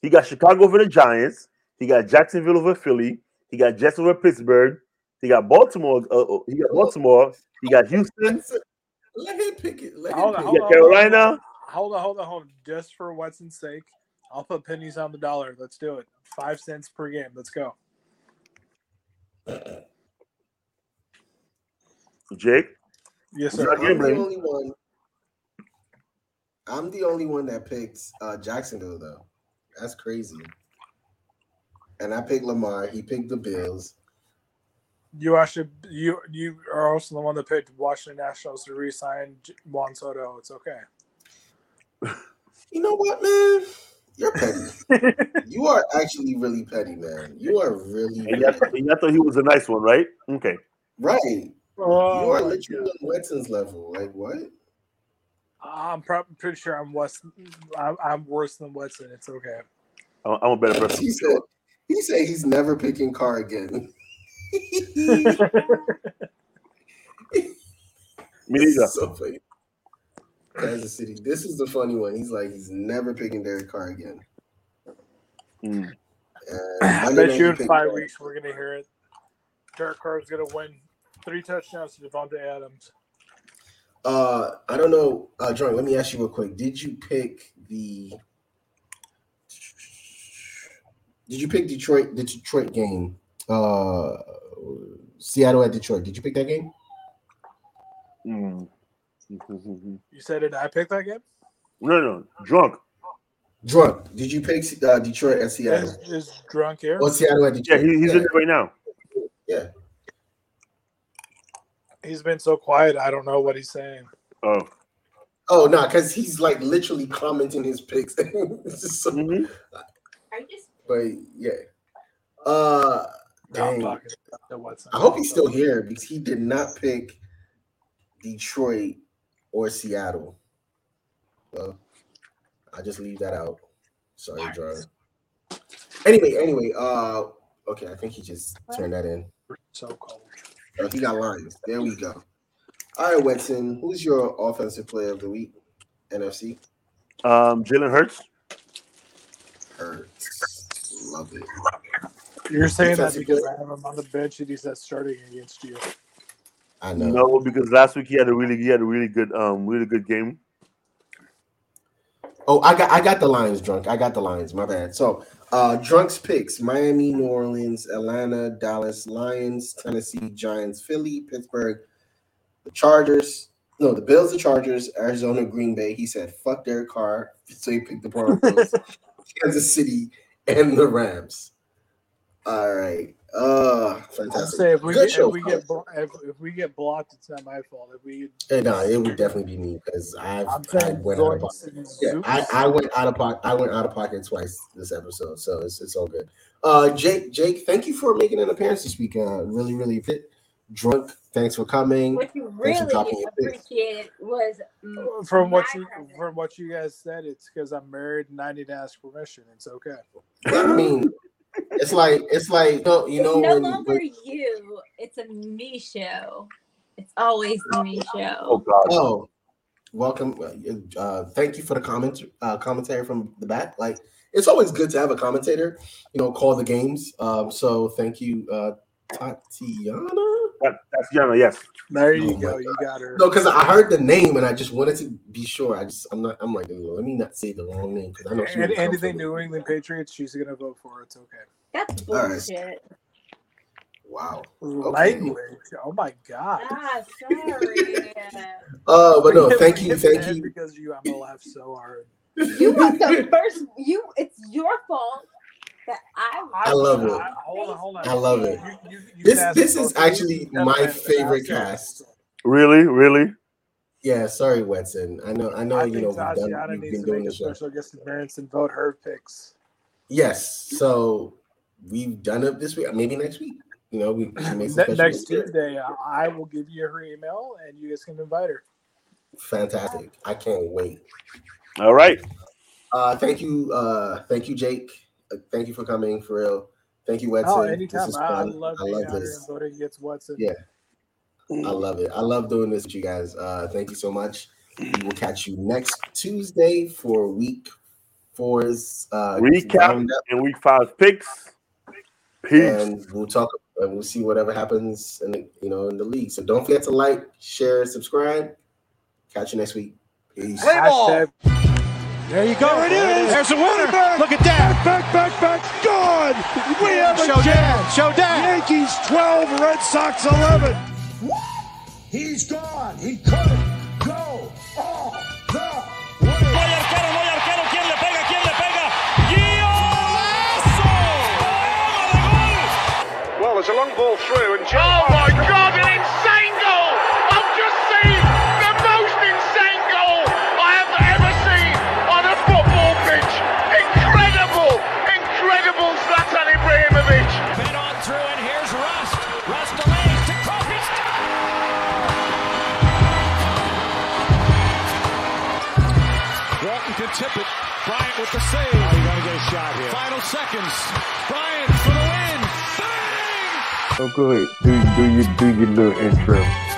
He got Chicago over the Giants. He got Jacksonville over Philly. He got Jets over Pittsburgh. He got Baltimore. Uh, uh, he got Baltimore. He got Houston. Let him pick it. Let him Hold on, pick hold He it. on, got Carolina. Hold on, hold on, hold on. Just for Watson's sake, I'll put pennies on the dollar. Let's do it. Five cents per game. Let's go. Jake. Yes, sir. I'm the only one. I'm the only one that picked uh, Jacksonville though. That's crazy. And I picked Lamar. He picked the Bills. You actually, you you are also the one that picked Washington Nationals to re-sign Juan Soto. It's okay. You know what, man? You're petty. you are actually really petty, man. You are really, And really y'all, and y'all thought he was a nice one, right? Okay. right. you Oh, are literally God. on Wetson's level. Like what? I'm prob- pretty sure I'm West. I'm, I'm worse than Weston. It's okay. I'm I'm a better person. He said. He said he's never picking Carr again. Me neither. so funny. Kansas City. This is the funny one. He's like, he's never picking Derek Carr again. Mm. And I bet you in five Carr. weeks we're gonna hear it. Derek Carr is gonna win three touchdowns to Davante Adams. Uh, I don't know, uh, Jordan. Let me ask you real quick. Did you pick the? Did you pick Detroit? The Detroit game. Uh, Seattle at Detroit. Did you pick that game? Mm. You said did I pick that game? No, no, drunk. Drunk. Did you pick uh, Detroit at Seattle? Is, is drunk here? Or Seattle at Yeah, he, he's in there right now. yeah. He's been so quiet. I don't know what he's saying. Oh. Oh no, because he's like literally commenting his picks. It's just so- Mhm. Are you just but yeah. Uh, No, I'm dang. talking to I hope he's still here because he did not pick Detroit or Seattle. Well, I just leave that out. Sorry, John. Anyway, anyway, uh, okay, I think he just turned that in. So cold. Oh, he got lines. There we go. All right, Wetson, who's your offensive player of the week? NFC? Um, Jalen Hurts. Hurts. Love it. You're saying that because. I have him on the bench and he's not starting against you. I know. No, because last week he had a really he had a really good um really good game. Oh, I got I got the Lions drunk. I got the Lions. My bad. So, uh drunks picks: Miami, New Orleans, Atlanta, Dallas, Lions, Tennessee, Giants, Philly, Pittsburgh, the Chargers. No, the Bills, the Chargers, Arizona, Green Bay. He said, "Fuck Derek Carr," so he picked the Broncos, Kansas City, and the Rams. All right. Uh, I'll fantastic. say if we Good get, show, if we get blo- if, if we get blocked, it's not my fault. If we, Eh, no, it would definitely be me because I've I'm I saying went out of pocket. Yeah, I, I went out of pocket. I went out of pocket twice this episode, so it's it's all good. Uh, Jake, Jake, thank you for making an appearance this week. Uh, really, really fit. Drunk, thanks for coming. What you really dropping your appreciated was mm, from what you presence. from what you guys said, it's because I'm married and I need to ask permission. It's okay. I mean, it's like it's like you know, you It's know no when, longer when you. It's a me show. It's always the me show. Oh. God. oh, welcome. Uh, thank you for the comment uh, commentary from the back. Like it's always good to have a commentator, you know, call the games. Um, so thank you, uh, Tatiana. That, that's Yana, yes. There you Oh my go. You got her. No, because I heard the name and I just wanted to be sure. I just I'm not I'm like let me not say the wrong name because I know she And would come anything. New England Patriots, she's gonna vote for. It's okay. That's All right. bullshit. Wow. Language. Oh my god. Ah, sorry. Uh, but no, thank you, thank you. Because you, I'm gonna laugh so hard. you want the first. You. It's your fault that I. I love it. Hold on, hold on. I love it. You, you, you This this is actually my favorite cast. Really, really. Yeah, sorry, Wetson. I know I know I you know think we've done we've been doing make this show. special guest appearance and vote her picks. Yes, so we've done it this week. Maybe next week. You know, we we make some next guests here. Tuesday, I I will give you her email and you guys can invite her. Fantastic. I can't wait. All right. Uh, thank you, uh, thank you, Jake. Thank you for coming, for real. Thank you, Wetson. Oh, This anytime. is I, I fun. love I love this. and voting against Watson. Yeah. I love it. I love doing this with you guys. Uh, thank you so much. We will catch you next Tuesday for week four's uh, Recap roundup, and week five picks. Peace. and we'll talk and we'll see whatever happens in the you know in the league. So don't forget to like, share, subscribe. Catch you next week. Peace. Hashtag There you go. There it is. There's a winner. Back, Look at that. Back, back, back, gone. We have a Show jam. Show that. Yankees 12, Red Sox 11. He's gone. He couldn't go all the way. hay arquero, no hay arquero. ¿Quién le pega? ¿Quién le pega? ¡Golazo! ¡Toma de gol! Well, there's a long ball through, and oh the save. Oh, you're going to get a shot here. Final seconds. Bryant for the win. Bang! Oh, go ahead. Do do you do your little intro?